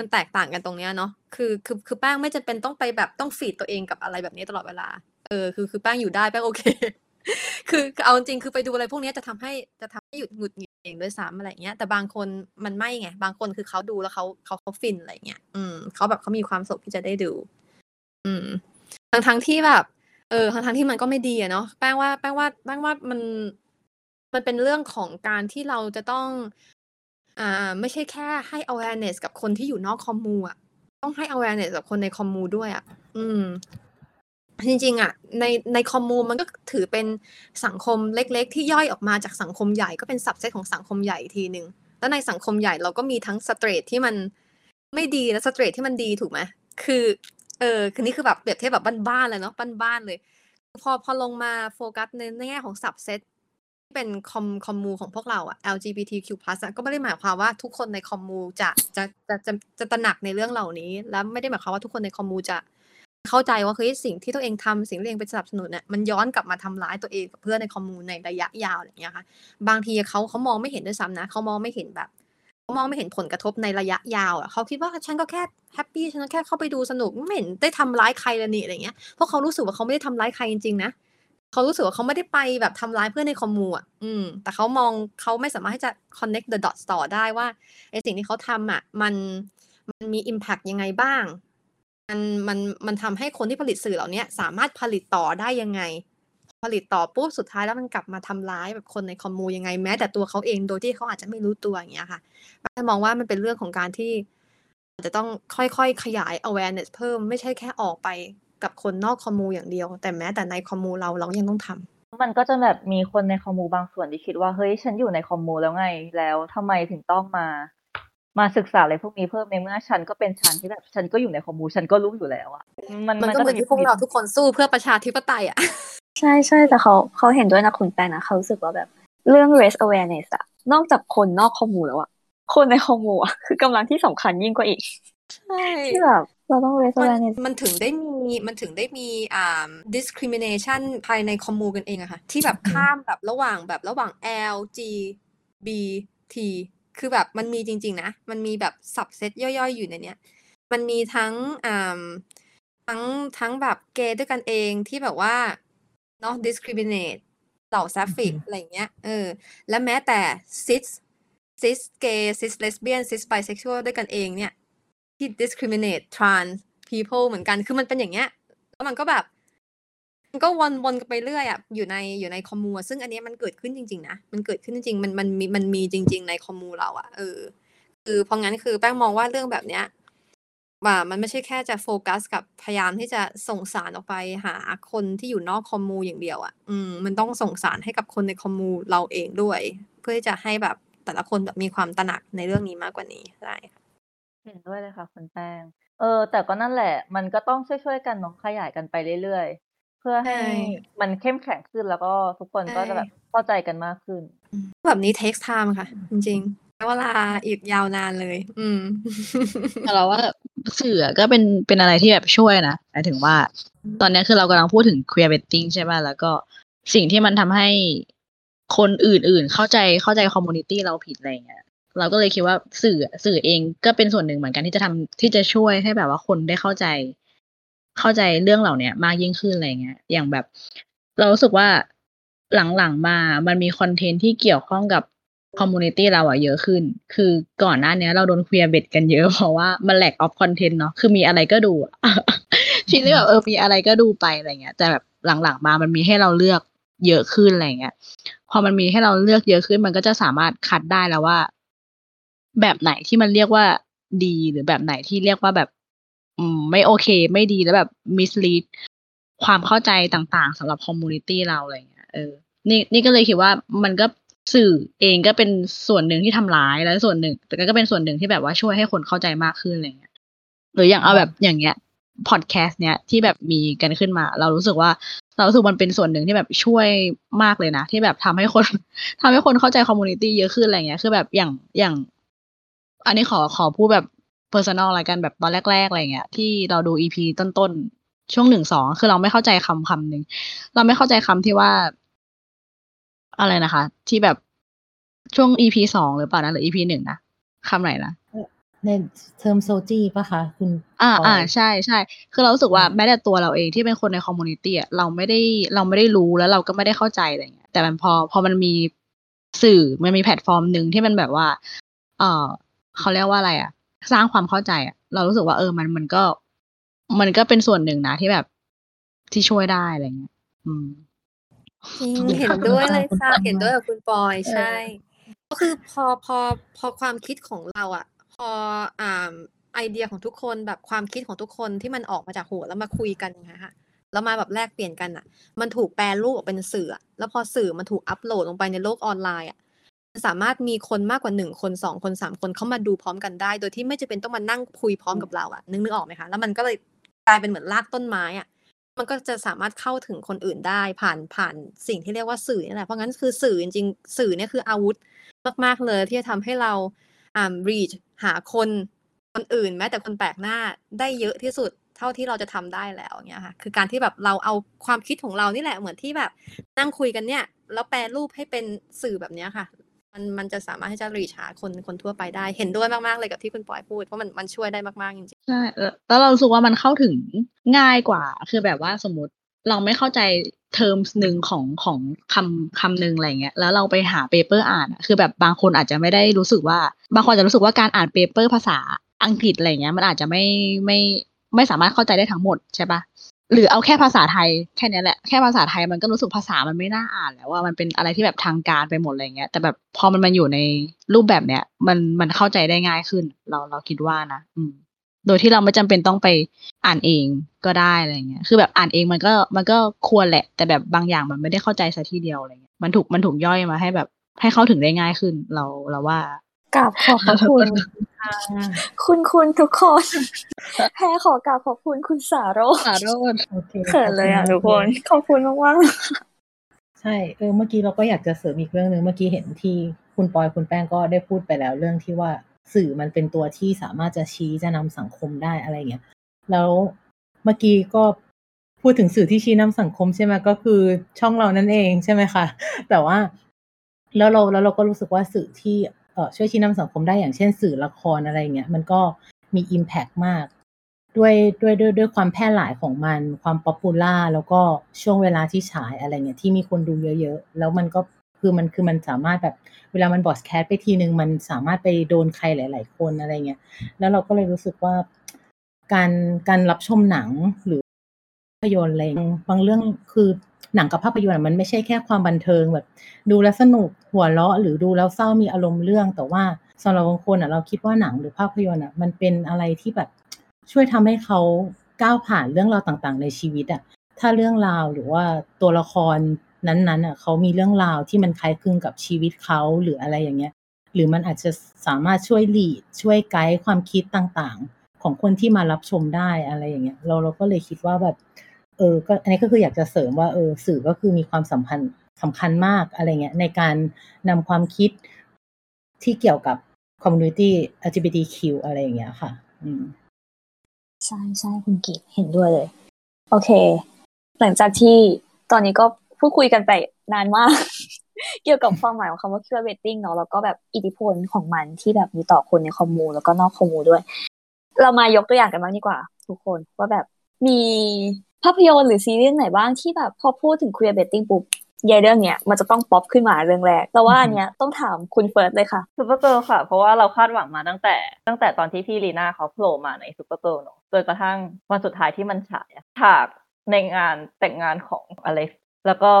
มันแตกต่างกันตรงเนี้ยเนาะคือคือคือแป้งไม่จำเป็นต้องไปแบบต้องฟีดตัวเองกับอะไรแบบนี้ตลอดเวลา เออคือคือแป้งอยู่ได้แป้งโอเค คือเอาจริงคือไปดูอะไรพวกเนี้ยจะทำให้จะทำให้หยุดหงุดหงิดเองด้วยซ้ำอะไรเงี้ยแต่บางคนมันไม่ไงบางคนคือเขาดูแล้วเขาเขาเขาฟินอะไรเงี้ยอืมเขาแบบเขามีความสุขที่จะได้ดู อืมทั้งทั้งที่แบบ เออทั้งทั้งที่มันก็ไม่ดีอะเนาะแป้งว่าแป้งว่าแป้งว่ามัน มันเป็นเรื่องของการที่เราจะต้อง อ่า ไม่ใช่แค่ให้ awareness กับคนที่อยู่นอกคอมมูอะต้องให้ awareness กับคนในคอมมูด้วยอะอืม จริงๆอะในในคอมมูมันก็ถือเป็นสังคมเล็ก ๆ ที่ย่อยออกมาจากสังคมใหญ่ก็เป็น subset ของสังคมใหญ่อีกทีหนึ่งแล้วในสังคมใหญ่เราก็มีทั้งสเตรทที่มันไม่ดีและสเตรทที่มันดีถูกไหมคือ เออคือนี่คือแบบเปรียบเทียบแบบบ้านๆเลยเนาะบ้านๆเลย พอพอลงมาโฟกัสในแง่ของ subset ที่เเป็นคอมคอมมูของพวกเราอะ LGBTQ+ อะก็ไม่ได้หมายความว่าทุกคนในคอมมูจะจะจะจะจะตระหนักในเรื่องเหล่านี้ แล้วไม่ได้หมายความว่าทุกคนในคอมมูจะเข้าใจว่าเฮ้ยสิ่งที่ตัวเองทำสิ่งที่ตัวเองไปสนับสนุนเนี่ยมันย้อนกลับมาทำร้ายตัวเองกับเพื่อนในคอมมูในระยะยาวอะไรอย่างเงี้ยค่ะ บางทีเขาเขามองไม่เห็นด้วยซ้ำนะเขามองไม่เห็นแบบเขามองไม่เห็นผลกระทบในระยะยาวอะเขาคิดว่าฉันก็แค่แฮปปี้ฉันก็แค่เข้าไปดูสนุกไม่เห็นได้ทำร้ายใครเลยนี่อะไรเงี้ยเพราะเขารู้สึกว่าเขาไม่ได้ทำร้ายใครจริงๆนะเเขารู้สึกว่าเขาไม่ได้ไปแบบทำร้ายเพื่อนใน commu อะ อืม แต่เขามองเขาไม่สามารถที่จะ connect the dots ต่อได้ว่าไอสิ่งที่เขาทำอะ มันมันมี impact ยังไงบ้าง มันมันมันทำให้คนที่ผลิตสื่อเหล่านี้สามารถผลิตต่อได้ยังไง ผลิตต่อปุ๊บสุดท้ายแล้วมันกลับมาทำร้ายแบบคนใน commu ยังไงแม้แต่ตัวเขาเองโดยที่เขาอาจจะไม่รู้ตัวอย่างเงี้ยค่ะแป้งมองว่ามันเป็นเรื่องของการที่จจะต้องค่อยๆขยาย awareness เพิ่มไม่ใช่แค่ออกไป กับคนนอกคอมมูอย่างเดียว แต่แม้แต่ในคอมมูเราเราก็ยังต้องทำมันก็จะแบบมีคนในคอมมูบางส่วนที่คิดว่าเฮ้ยฉันอยู่ในคอมมูแล้วไงแล้วทำไมถึงต้องมา มาศึกษาอะไรพวกนี้เพิ่มในเมื่อฉันก็เป็นฉันที่แบบฉันก็อยู่ในคอมมูฉันก็รู้อยู่แล้วอะมันมันก็เหมือนที่พวกเราทุกคนสู้เพื่อประชาธิปไตยอะใช่ใช่แต่เขาเขาเห็นด้วยนะคุณแป้งนะเขารู้สึกว่าแบบเรื่อง race awareness อะนอกจากคนนอกคอมมูแล้วอะคนในคอมมูอะคือกำลังที่สำคัญยิ่งกว่าอีก ใช่ที่แบบ เราต้อง raise มัน awareness มันถึงได้มีมันถึงได้มีอ่า discrimination ภายในคอมมูกันเองอะค่ะ ที่แบบข้ามแบบระหว่างแบบระหว่าง L G B T คือแบบมันมีจริง ๆ นะ มันมีแบบ subset ย่อย ๆ อยู่ในเนี้ย มันมีทั้งอ่าทั้งทั้งแบบเกย์ด้วยกันเองที่แบบว่าเนาะ discriminate เหล่า sapphic อะไรอย่างเงี้ย เออ และแม้แต่ cis cis gay cis lesbian cis bisexual ด้วยกันเองเนี่ย ที่ discriminate trans people เหมือนกัน คือมันเป็นอย่างเงี้ย แล้วมันก็แบบ มันก็วนวนกันไปเรื่อยอะ อยู่ในอยู่ในคอมมูซึ่งอันนี้มันเกิดขึ้นจริง ๆ นะ มันเกิดขึ้นจริงๆมันมันมีมันมีจริง ๆ ในคอมมูเราอะ เออ คือเพราะงั้นคือแป้งมองว่าเรื่องแบบเนี้ยว่ามันไม่ใช่แค่จะโฟกัสกับพยายามที่จะส่งสารออกไปหาคนที่อยู่นอกคอมมูอย่างเดียวอะ อืม มันต้องส่งสารให้กับคนในคอมมูเราเองด้วย เพื่อที่จะให้แบบแต่ละคนแบบมีความตระหนักในเรื่องนี้มากกว่านี้ใช่ค่ะ เห็นด้วยเลยค่ะคุณแป้ง เออ แต่ก็นั่นแหละ มันก็ต้องช่วย ๆ กันเน้องขยายกันไปเรื่อย ๆ เพื่อให้ใช่มันเข้มแข็งขึ้นแล้วก็ทุกคนก็จะแบบเข้าใจกันมากขึ้น แบบนี้ takes time ค่ะ จริงๆใช้เวลาอีกยาวนานเลย อืม แต่เราว่าสื่ออะก็เป็นเป็นอะไรที่แบบช่วยนะหมายถึงว่า ตอนเนี้ยคือเรากำลังพูดถึง queerbaiting ใช่ป่ะแล้วก็สิ่งที่มันทำให้คนอื่นๆ เข้าใจเข้าใจ community เราผิดอะไรเงี้ย เราก็เลยคิดว่าสื่อสื่อเองก็เป็นส่วนหนึ่งเหมือนกันที่จะทำที่จะช่วยให้แบบว่าคนได้เข้าใจ เข้าใจเรื่องเหล่าเนี้ยมากยิ่งขึ้นอะไรเงี้ย อย่างแบบ เรารู้สึกว่าหลังๆมามันมีคอนเทนต์ที่เกี่ยวข้องกับcommunity เราอะเยอะขึ้น คือก่อนหน้านี้เราโดน queerbait กันเยอะ เพราะว่ามัน lack of content เนาะ คือมีอะไรก็ดูอะชีวิตแบบเออมีอะไรก็ดูไปอะไรเงี้ย แต่แบบหลังๆมามันมีให้เราเลือกเยอะขึ้นอะไรเงี้ย พอมันมีให้เราเลือกเยอะขึ้น มันก็จะสามารถคัดได้แล้วว่า แบบไหนที่มันเรียกว่าดีหรือแบบไหนที่เรียกว่าแบบ อืม ไม่โอเค ไม่ดีแล้วแบบ mislead ความเข้าใจต่างๆสำหรับ community เราอะไรเงี้ยเออนี่นี่ก็เลยคิดว่ามันก็สื่อเองก็เป็นส่วนหนึ่งที่ทำร้ายแล้วส่วนหนึ่ง แต่ก็เป็นส่วนหนึ่งที่แบบว่าช่วยให้คนเข้าใจมากขึ้นอะไรเงี้ยหรืออย่างเอาแบบอย่างเงี้ยพอดแคสต์เนี้ยที่แบบมีกันขึ้นมา เรารู้สึกว่ารู้สึกมันเป็นส่วนหนึ่งที่แบบช่วยมากเลยนะ ที่แบบทำให้คนทำให้คนเข้าใจ community เยอะขึ้นอะไรเงี้ย คือแบบอย่างอย่าง อันนี้ขอขอพูดแบบ personal อะไรกันแบบตอนแรก ๆ อะไรเงี้ยที่เราดู EP ต้นๆ ช่วงหนึ่งสองคือเราไม่เข้าใจคำคำหนึ่งเราไม่เข้าใจคำที่ว่า อะไรนะคะ ที่แบบช่วง EP สองหรือเปล่านะหรือ EP หนึ่งนะคำไหนนะใน term SOGIE ป่ะคะคุณอ่าปยอ่าใช่ใช่คือเรารู้สึกว่าอืมแม้แต่ตัวเราเองที่เป็นคนใน community อะเราไม่ได้เราไม่ได้รู้แล้วเราก็ไม่ได้เข้าใจอะไรเงี้ยแต่มันพอพอมันมีสื่อมันมีแพลตฟอร์มหนึ่งที่มันแบบว่า เออ เขาเรียกว่าอะไรอะสร้างความเข้าใจอะเรารู้สึกว่าเออมันมันก็ มันก็เป็นส่วนหนึ่งนะที่แบบที่ช่วยได้อะไรเงี้ยอืมจริงขอบคุณเห็นค่ะด้วยคุณเลยปอยค่ะคุณปอยเห็นด้วยกับคุณปอยเออใช่ ก็คือพอพอพอความคิดของเราอะ พออ่าไอเดียของทุกคนแบบความคิดของทุกคนที่มันออกมาจากหัวแล้วมาคุยกันอย่างเงี้ยค่ะแล้วมาแบบแลกเปลี่ยนกันอะ มันถูกแปลรูปออกเป็นสื่ออะแล้วพอสื่อมันถูกอัปโหลดลงไปในโลกออนไลน์อะมัน สามารถมีคนมากกว่าหนึ่งคนสองคนสามคนเข้ามาดูพร้อมกันได้ โดยที่ไม่จำเป็นต้องมานั่งคุยพร้อมกับเราอะนึกนึกออกไหมคะ แล้วมันก็เลยกลายเป็นเหมือนรากต้นไม้อะมันก็จะสามารถเข้าถึงคนอื่นได้ผ่านผ่านสิ่งที่เรียกว่าสื่อนี่แหละเพราะงั้นคือสื่อจริงๆสื่อเนี่ยคืออาวุธมาก ๆเลยที่จะทำให้เราอ่า reach หาคนคนอื่น แม้แต่คนแปลกหน้าได้เยอะที่สุดเท่าที่เราจะทำได้แล้วเงี้ยค่ะคือการที่แบบเราเอาความคิดของเรานี่แหละเหมือนที่แบบนั่งคุยกันเนี่ยแล้วแปลรูปให้เป็นสื่อแบบเนี้ยค่ะ มันมันจะสามารถที่จะ reach หาคนคนทั่วไปได้ เห็นด้วยมาก ๆ เลยกับที่คุณปอยพูด เพราะมันมันช่วยได้มาก ๆ จริงใช่แล้วแล้วเราสึกว่ามันเข้าถึงง่ายกว่า คือแบบว่าสมมติเราไม่เข้าใจเทอมหนึ่งของของคำคำหนึ่งอะไรเงี้ย แล้วเราไปหา paper อ่านคือแบบบางคนอาจจะไม่ได้รู้สึกว่า บางคนจะรู้สึกว่าการอ่าน paper ภาษาอังกฤษอะไรเงี้ย มันอาจจะไม่ไม่ไม่สามารถเข้าใจได้ทั้งหมดใช่ปะ หรือเอาแค่ภาษาไทยแค่นี้แหละแค่ภาษาไทยมันก็รู้สึกภาษามันไม่น่าอ่านแล้วว่ามันเป็นอะไรที่แบบทางการไปหมดอะไรเงี้ย แต่แบบพอมันมาอยู่ในรูปแบบเนี้ยมันมันเข้าใจได้ง่ายขึ้น เราเราคิดว่านะอืม โดยที่เราไม่จำเป็นต้องไปอ่านเองก็ได้อะไรเงี้ยคือแบบอ่านเองมันก็มันก็ควรแหละ แต่แบบบางอย่างมันไม่ได้เข้าใจซะทีเดียวอะไรเงี้ยมันถูกมันถูกย่อยมาให้แบบให้เข้าถึงได้ง่ายขึ้น เราเราว่า กราบขอบพระคุณคุณคุณทุกคนแพ้ขอกราบขอบคุณคุณสาโรจน์สาโรจน์โอเคเขินเลยอะขบทุกณคน ขอบคุณมากมากใช่เออเมื่อกี้เราก็อยากจะเสริมอีกเรื่องหนึ่งเมื่อกี้เห็นที่คุณปอยคุณแป้งก็ได้พูดไปแล้วเรื่องที่ว่าสื่อมันเป็นตัวที่สามารถจะชี้จะนำสังคมได้อะไรเงี้ยแล้วเมื่อกี้ก็พูดถึงสื่อที่ชี้นำสังคมใช่ไหมก็คือช่องเรานั่นเองใช่ไหมคะแต่ว่าแล้วเราแล้วเราก็รู้สึกว่าสื่อที่เอ่อ ช่วยชี้นำสังคมได้อย่างเช่นสื่อละครอะไรเงี้ยมันก็มี Impact มาก ด้วยด้วยด้วยด้วยความแพร่หลายของมันความ popular แล้วก็ช่วงเวลาที่ฉายอะไรเงี้ยที่มีคนดูเยอะๆ แล้วมันก็คือมันคือมันสามารถแบบเวลามัน broadcast ไปทีนึง มันสามารถไปโดนใครหลาย ๆ คนอะไรเงี้ยแล้วเราก็เลยรู้สึกว่าการการรับชมหนังหรือภาพยนตร์อะไรบางเรื่องคือ หนังกับภาพยนตร์มันไม่ใช่แค่ความบันเทิงแบบ ดูแล้วสนุกหัวเราะหรือดูแล้วเศร้ามีอารมณ์เรื่อง แต่ว่าสำหรับบางคนอะเราคิดว่าหนังหรือภาพยนตร์อะมันเป็นอะไรที่แบบช่วยทำให้เขาก้าวผ่านเรื่องราวต่างๆ ในชีวิตอะถ้าเรื่องราวหรือว่าตัวละครนั้นๆอะเขามีเรื่องราวที่มันคล้ายคลึงกับชีวิตเขาหรืออะไรอย่างเงี้ย หรือมันอาจจะสามารถช่วยหลีดช่วยไกด์ความคิดต่างๆ ของคนที่มารับชมได้อะไรอย่างเงี้ยเราเราก็เลยคิดว่าแบบ เออก็อันนี้ก็คืออยากจะเสริมว่าเออสื่อก็คือมีความสัมพันธ์สำคัญมากอะไรเงี้ยในการนำความคิดที่เกี่ยวกับ community LGBTQ อะไรอย่างเงี้ยค่ะ อืมใช่ใช่คุณกิจเห็นด้วยเลย โอเค หลังจากที่ตอนนี้ก็พูดคุยกันไปนานมาก เกี่ยวกับความหมายของคำว่า queer betting เนาะแล้วก็แบบอิทธิพลของมันที่แบบมีต่อคนในคอมมูแล้วก็นอกคอมมูด้วย เรามายกตัวอย่างกันบ้างดีกว่า ทุกคนว่าแบบมี ภาพยนตร์หรือซีรีส์ไหนบ้างที่แบบพอพูดถึง queerbaiting ปุ๊บยายเรื่องเนี้ยมันจะต้องป๊อปขึ้นมาเรื่องแรก แต่ว่าอันเนี้ยต้องถามคุณเฟิร์สเลยค่ะ Supergirl ค่ะ เพราะว่าเราคาดหวังมาตั้งแต่ ตั้งแต่ตอนที่พี่ลีน่าเขาโผล่มาใน Supergirl เนอะจนกระทั่งวันสุดท้ายที่มันฉายอะฉากในงานแต่งงานของอเล็กซ์แล้วก็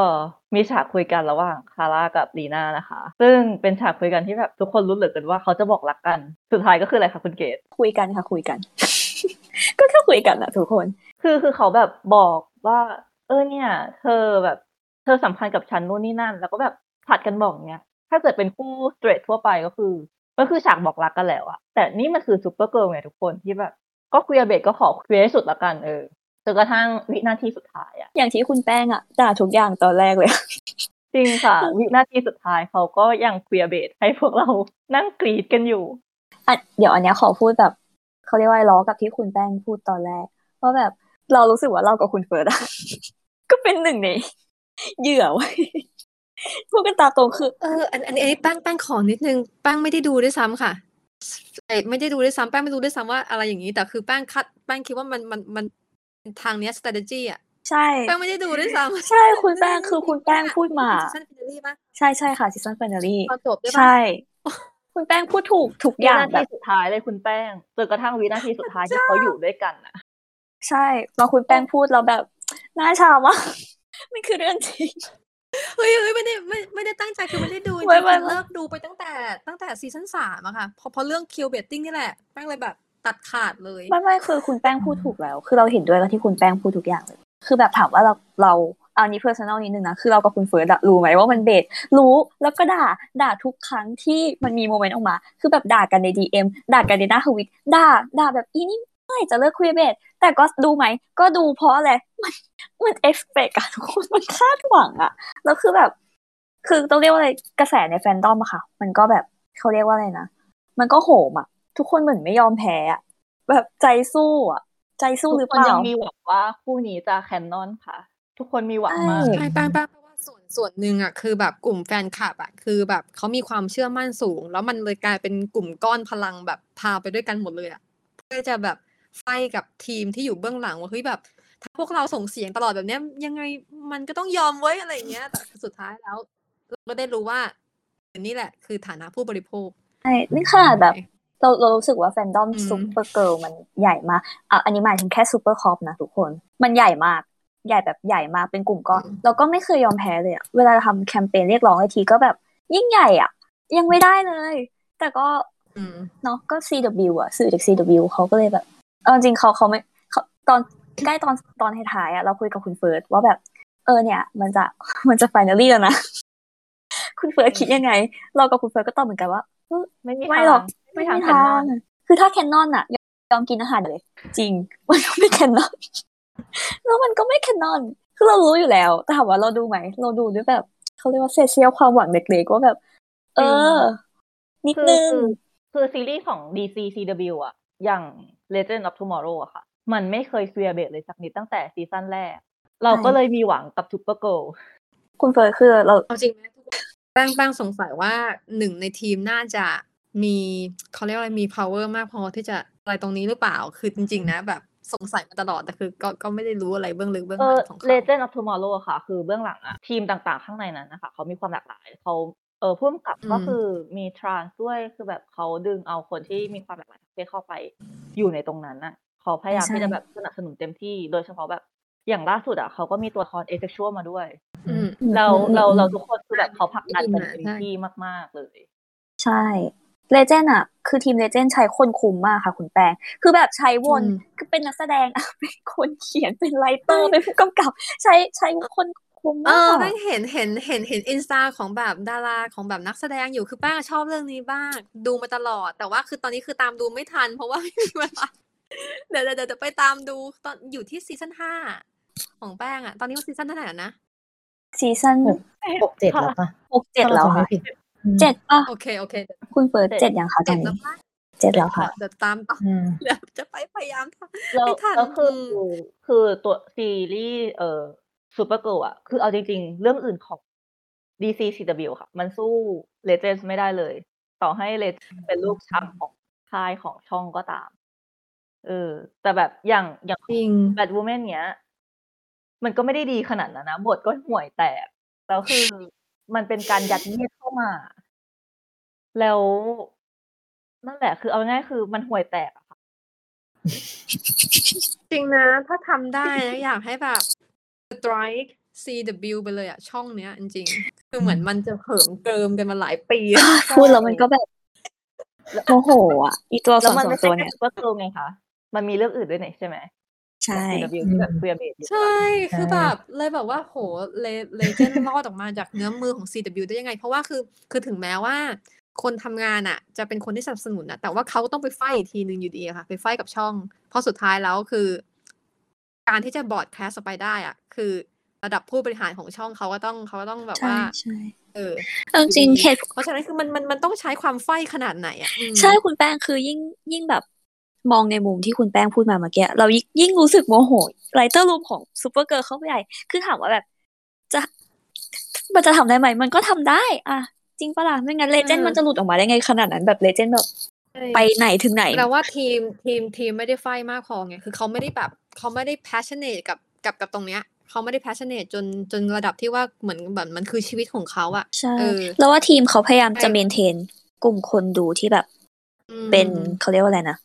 มีฉากคุยกันระหว่างคาร่ากับลีน่านะคะ ซึ่งเป็นฉากคุยกันที่แบบทุกคนรู้เหลือเกินว่าเขาจะบอกรักกัน สุดท้ายก็คืออะไรคะคุณเกดคุยกันค่ะคุยกัน ก็แค่คุยกันอะทุกคน คือคือเขาแบบบอกว่า เออเนี่ย เธอแบบ เธอสัมพันธ์กับฉันนู่นนี่นั่น แล้วก็แบบผลัดกันบอกเนี้ยถ้าเกิดเป็นคู่ straight ทั่วไปก็คือก็คือฉากบอกรักกันแล้วอะแต่นี่มันคือ Supergirl ไงทุกคนที่แบบก็ queerbait ก็ขอคุยให้สุดละกันเออจนกระทั่งวินาทีสุดท้ายอะอย่างที่คุณแป้งอะด่าทุกอย่างตอนแรกเลย จริงค่ะ วินาทีสุดท้ายเขาก็ยังคุยกับเบสให้พวกเรานั่งกรีดกันอยู่อะเดี๋ยวอันเนี้ยขอพูดแบบเขาเรียกว่าอะไรล้อกับที่คุณแป้งพูดตอนแรกว่าแบบ เรารู้สึกว่าเรากับคุณเฟิร์สอะก็เป็นหนึ่งในเหยื่อไว้ยพูดกันตามตรงคือเอออันอันนี้อันนี้แป้งแป้งขอนิดนึงแป้งไม่ได้ดูด้วยซ้ำค่ะเอ้ยไม่ได้ดูด้วยซ้ำแป้งไม่รู้ด้วยซ้ำว่าอะไรอย่างนี้ แต่คือแป้งคัดแป้งคิดว่ามันมันมันทางเนี้ย strategy อะใช่แป้งไม่ได้ดูด้วยซ้ำใช่คุณแป้งคือคุณแป้งพูดมา season finale ป่ะใช่ใช่ค่ะ season finale ตอนจบด้วยป่ะใช่ คุณแป้งพูดถูกทุกอวิย่างนาแบทีบสุดท้ายเลยคุณแป้งจนกระทั่งวินาทีสุดท้ายที่เขาอยู่ด้วยกันอะ ใช่ตอนคุณแป้งพูดเราแบบหน้าชามากมันคือเรื่องจริงเฮ้ยเฮ้ยไม่ได้ไม่ไม่ได้ตั้งใจคือไม่ได้ดูจริงไม่ๆไม่คือเลิกดูไปตั้งแต่ตั้งแต่ซีซั่นสามอะค่ะพอพอเรื่อง queerbaiting นี่แหละแป้งเลยแบบตัดขาดเลยไม่ไม่คือคุณแป้งพูดถูกแล้ว คือเราเห็นด้วยกับที่คุณแป้งพูดทุกอย่างเลย คือแบบถามว่าเราเราเอานี้ personal นิดนึงนะ คือเรากับคุณเฟิร์สอะรู้ไหมว่ามัน bait รู้แล้วก็ด่าด่าทุกครั้งที่มันมี moment ออกมา คือแบบด่ากันใน DM ด่ากันในหน้าทวิตด่าด่าแบบอีนี่ ไม่จะเลิก queerbait แต่ก็ดูไหม ก็ดูเพราะอะไรมันมัน expect อะทุกคนมันคาดหวังอะแล้วคือแบบ คือต้องเรียกว่าอะไรกระแสในแฟนดอมอะค่ะ มันก็แบบเขาเรียกว่าอะไรนะ มันก็โหมอะทุกคนเหมือนไม่ยอมแพ้อะแบบใจสู้อะใจสู้หรือทุกเปคนล่ายังมีหวังว่าคู่นี้จะแคนนอนค่ะ ทุกคนมีหวังมากใช่ใช่แป้งแป้งเพราะว่าส่วนส่วนหนึ่งอะคือแบบกลุ่มแฟนคลับอะคือแบบเขามีความเชื่อมั่นสูง แล้วมันเลยกลายเป็นกลุ่มก้อนพลังแบบพาไปด้วยกันหมดเลยอะเพื่อจะแบบ ไฟกับทีมที่อยู่เบื้องหลังว่าเฮ้ยแบบ ถ้าพวกเราส่งเสียงตลอดแบบเนี้ย ยังไงมันก็ต้องยอมไว้ยอะไรอย่างเงี้ย แต่สุดท้ายแล้วเราก็ได้รู้ว่านี่แหละ คือฐานะผู้บริโภคใช่นี่ขนาดแบบเราเรารู้สึกว่าแฟนดอมอืม Supergirl มันใหญ่มากอะอันนี้หมายถึงแค่ Supercorp นะทุกคน มันใหญ่มาก ใหญ่แบบใหญ่มากเป็นกลุ่มก้อนเราก็ไม่เคยยอมแพ้เลยอะเวลาทำแคมเปญเรียกร้องไอทีก็แบบ ยิ่งใหญ่อะยังไม่ได้เลย แต่ก็อืมเนาะก็ CW อะสื่อจาก CW เขาก็เลยแบบ เอาจริงเขาเขาไม่เขาตอนใกล้ตอนตอนท้ายๆอะเราคุยกับคุณเฟิร์สว่าแบบ เออเนี่ย มันจะมันจะ finally แล้วนะคุณเฟิร์สคิดยังไง เรากับคุณเฟิร์สก็ตอบเหมือนกันว่าเออไม่มีไม่ทางหรอกไม่มีทางไม่ canonคือถ้า canon อะยอมยอมกินอาหารเลย จริง มันก็ไม่ canon แล้วมันก็ไม่ canon คือเรารู้อยู่แล้ว แต่ถามว่าเราดูไหมเราดูด้วยแบบเขาเรียกว่าเศษเสี้ยวความหวังเล็กๆว่าแบบ เออ นิดคือนึงคือคือซีรีส์ของ DC CW อะ อย่าง Legend of Tomorrow อะค่ะ มันไม่เคยเคลียร์เบสเลยสักนิดตั้งแต่ซีซั่นแรก เราก็เลยมีหวังกับ Super Girl คุณเฟิร์สคือเราเอาจริงไหมแป้งแป้งสงสัยว่าหนึ่งในทีมน่าจะมีเขาเรียกว่าอะไรมี power มากพอที่จะอะไรตรงนี้หรือเปล่า คือจริง ๆ นะ แบบสงสัยมาตลอดแต่คือก็ก็ไม่ได้รู้อะไรเบื้องลึกเบื้องเอหลัองของเขา Legend of Tomorrow อะค่ะ คือเบื้องหลังอะทีมต่างๆ ข้างในนั้นนะคะ เขามีความหลากหลาย เขา เออพ่วงกับก็อืมคือมีทรานส์ด้วยคือแบบเขาดึงเอาคนที่มีความหลากหลายทางเพศเข้าไป อยู่ในตรงนั้นน่ะเขาพยายามใช่ที่จะแบบสนับสนุนเต็มที่ โดยเฉพาะแบบอย่างล่าสุดอะเขาก็มีตัวละครเอเซ็กชวลมาด้วยอืมเราอืมเราอืมเราทุกคนคือแบบเขาผลักดันกันได้ยินมาเต็มใช่ที่มาก ๆ เลย ใช่เลเจนอะคือทีมเลเจนใช้คนคุมมากค่ะ คุณแปงคือแบบใช้วนอืมคือเป็นนักแสดงอะเป็นคนเขียนเป็นไรเตอร์เป็นผู้กำกับ ใช้ใช้คน คุมเอมาอกแป้งเห็นเห็นเห็นเห็นอินสตาของแบบดาราของแบบนักแสดงอยู่คือแป้งชอบเรื่องนี้บ้างดูมาตลอด แต่ว่าคือตอนนี้คือตามดูไม่ทัน เพราะว่าไม่มีเวลาเดี๋ยวเดี๋ยวเดี๋ยวไปตามดูตอนอยู่ที่ซีซั่นห้าของแป้งอะตอนนี้มันซีซั่นเท่าไหร่แล้วนะซีซั่นหกหกเจ็ดแล้วปะหกเจ็ดแล้วถ้าเราจำไม่ค่ะผิดอืมเจ็ดป่ะโอเคโอเคเดี๋ยวคุณเฟิร์สเจ็ดเจ็ดยังคะตอเจ็ดนแล้วนี้ปะเจ็ดแล้วค่ะเดี๋ยวตามต่ออืมเดี๋ยวจะไปพยายามทำแล้วไม่ทันแล้วคืออืมคือตัวซีรีส์เอ่อ Supergirl อะคือเอาจริง ๆ เรื่องอื่นของ DC CW ค่ะ มันสู้ Legends ไม่ได้เลย ต่อให้ Legends เป็นลูกชักของค่ายของช่องก็ตาม เออ แต่แบบอย่างอย่างจริงแบทวูแมนเนี้ย มันก็ไม่ได้ดีขนาดนั้นนะ บทก็ห่วยแตก แล้วคือมันเป็นการยัดเยียดเข้ามา แล้วนั่นแหละ คือเอาง่ายๆคือมันห่วยแตกอะค่ะ จริงนะ ถ้าทำได้นะอยากให้แบบ strike CW ไปเลยอะช่องเนี้ยจริงๆคือเหมือนมันจะเหิมเกริมกันมาหลายปี พูดแล้วมันก็แบบโมโหอะ อีตัวสแล้วองมันสอไม่งใช่ตัวแค่เนี่ยซูเปอร์เกิร์ลไงคะ มันมีเรื่องอื่นด้วยนี่ใช่ไหมใช่ CW ที่แบบเพื่อเบสใช่คือแบบเลยแบบว่าโหเลเลเจนรอดออกมาจากเนื้อมือของ CW ได้ยังไง เพราะว่าคือคือถึงแม้ว่า คนทำงานอะจะเป็นคนที่สนับสนุนนะแต่ว่าเขาต้องไปไฟอีกทีหนึ่งอยู่ดีอะค่ะ ไปไฟกับช่อง เพราะสุดท้ายแล้วคือ การที่จะ broadcast ออกไปได้อะคือระดับผู้บริหารของช่องเขาก็ต้องเขาก็ต้องแบบใช่ว่าใช่เออเอาจริงเหตุเพราะฉะนั้นคือมันมันมันต้องใช้ความ fight ขนาดไหนอะอืมใช่คุณแป้งคือยิ่งยิ่งแบบมองในมุมที่คุณแป้งพูดมาเมื่อกี้เรายิ่งยิ่งรู้สึกโมโห writer room ของ Supergirl เข้าไปใหญ่คือถามว่าแบบ จะมันจะทำได้ไหมมันก็ทำได้ อะ จริงปะล่ะไม่งั้น Legends มันจะหลุดออกมาได้ไงขนาดนั้นแบบเลเจนด์แบบใช่ ไปไหนถึงไหนแปลว่าทีมทีมทีมไม่ได้ไฟมากพอไงคือเขาไม่ได้แบบเขาไม่ได้ passionate กับกับกับตรงเนี้ยเขาไม่ได้ passionate จนจนระดับที่ว่าเหมือนแบบมันคือชีวิตของเขาอะใช่เออแล้วว่าทีมเขาพยายามจะใช่เมนเทนกลุ่มคนดูที่แบบอืมเป็นเขาเรียกว่าอะไรนะ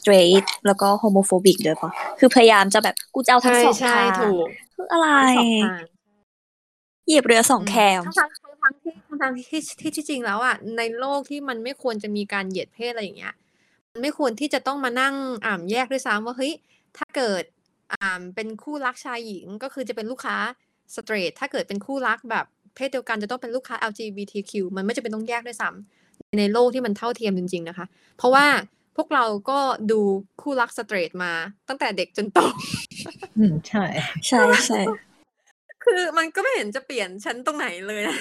straight แล้วก็ homophobic ด้วยปะคือพยายามจะแบบกูจะเอาทั้งใช่สองใช่ทางถูกคืออะไรทั้งสองทางเหยียบเรือสองแคมทั้ง ทั้งทั้งทั้งที่ทั้งทั้งที่ที่ที่จริงแล้วอะในโลกที่มันไม่ควรจะมีการเหยียดเพศอะไรอย่างเงี้ย มันไม่ควรที่จะต้องมานั่งอ่าแยกด้วยซ้ำว่าเฮ้ยถ้าเกิดอ่าเป็นคู่รักชายหญิงก็คือจะเป็นลูกค้าสเตรทถ้าเกิดเป็นคู่รักแบบเพศเดียวกันจะต้องเป็นลูกค้า LGBTQ มันไม่จะเป็นต้องแยกด้วยซ้ำในโลกที่มันเท่าเทียมจริง ๆนะคะ เพราะว่าพวกเราก็ดูคู่รักสเตรทมาตั้งแต่เด็กจนโตอืมใช่ ใช่ใช่ คือมันก็ไม่เห็นจะเปลี่ยนชั้นตรงไหนเลยนะ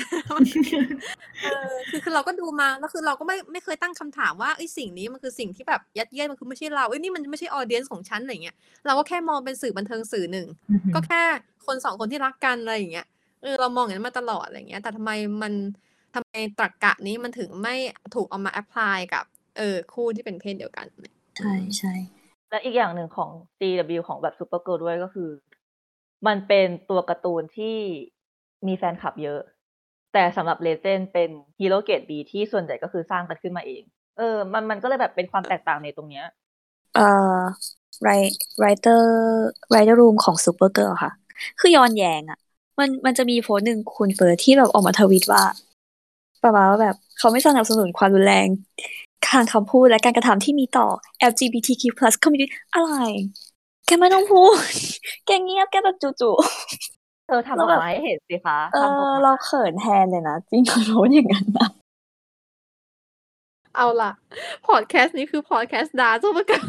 เออคือคือเราก็ดูมาแล้วคือเราก็ไม่ไม่เคยตั้งคำถามว่าไอ้สิ่งนี้มันคือสิ่งที่แบบยัดเยียดมันคือไม่ใช่เราเอ้ยนี่มันไม่ใช่ audience ของฉันอะไรเงี้ยเราก็แค่มองเป็นสื่อบันเทิงสื่อหนึ่งก็แค่คนสองคนที่รักกันอะไรอย่างเงี้ยเออเรามองอย่างนั้นมาตลอดอะไรเงี้ย แต่ทำไมมันทำไมตรรกะนี้มันถึงไม่ถูกเอามา apply กับเออคู่ที่เป็นเพศเดียวกัน ใช่ใช่และอีกอย่างหนึ่งของ CW ของแบบ Supergirl ด้วยก็คือ มันเป็นตัวการ์ตูนที่มีแฟนคลับเยอะ แต่สำหรับ Legends เป็นฮีโร่เกรด B ที่ส่วนใหญ่ก็คือสร้างกันขึ้นมาเอง เออ มันมันก็เลยแบบเป็นความแตกต่างในตรงเนี้ยเอ่อไร writer writer room ของ Supergirl ค่ะ คือย้อนแย้งอะมันมันจะมีโพสต์หนึ่งคุณเฟิร์สที่แบบออกมาทวีตว่าประมาณว่าแบบเขาไม่สนับสนุนความรุนแรงทางคำพูดและการกระทำที่มีต่อ LGBTQ+ community อะไร แกไม่ต้องพูด แกเงียบแกแบบชู่เธอทำออกมาให้เห็นสิคะๆเอทำออกมาเราเขินแทนเลยนะจริงเขาโน้อย่างนั้นนะเอาล่ะ พอดแคสต์นี้คือพอดแคสต์ด่า Supergirl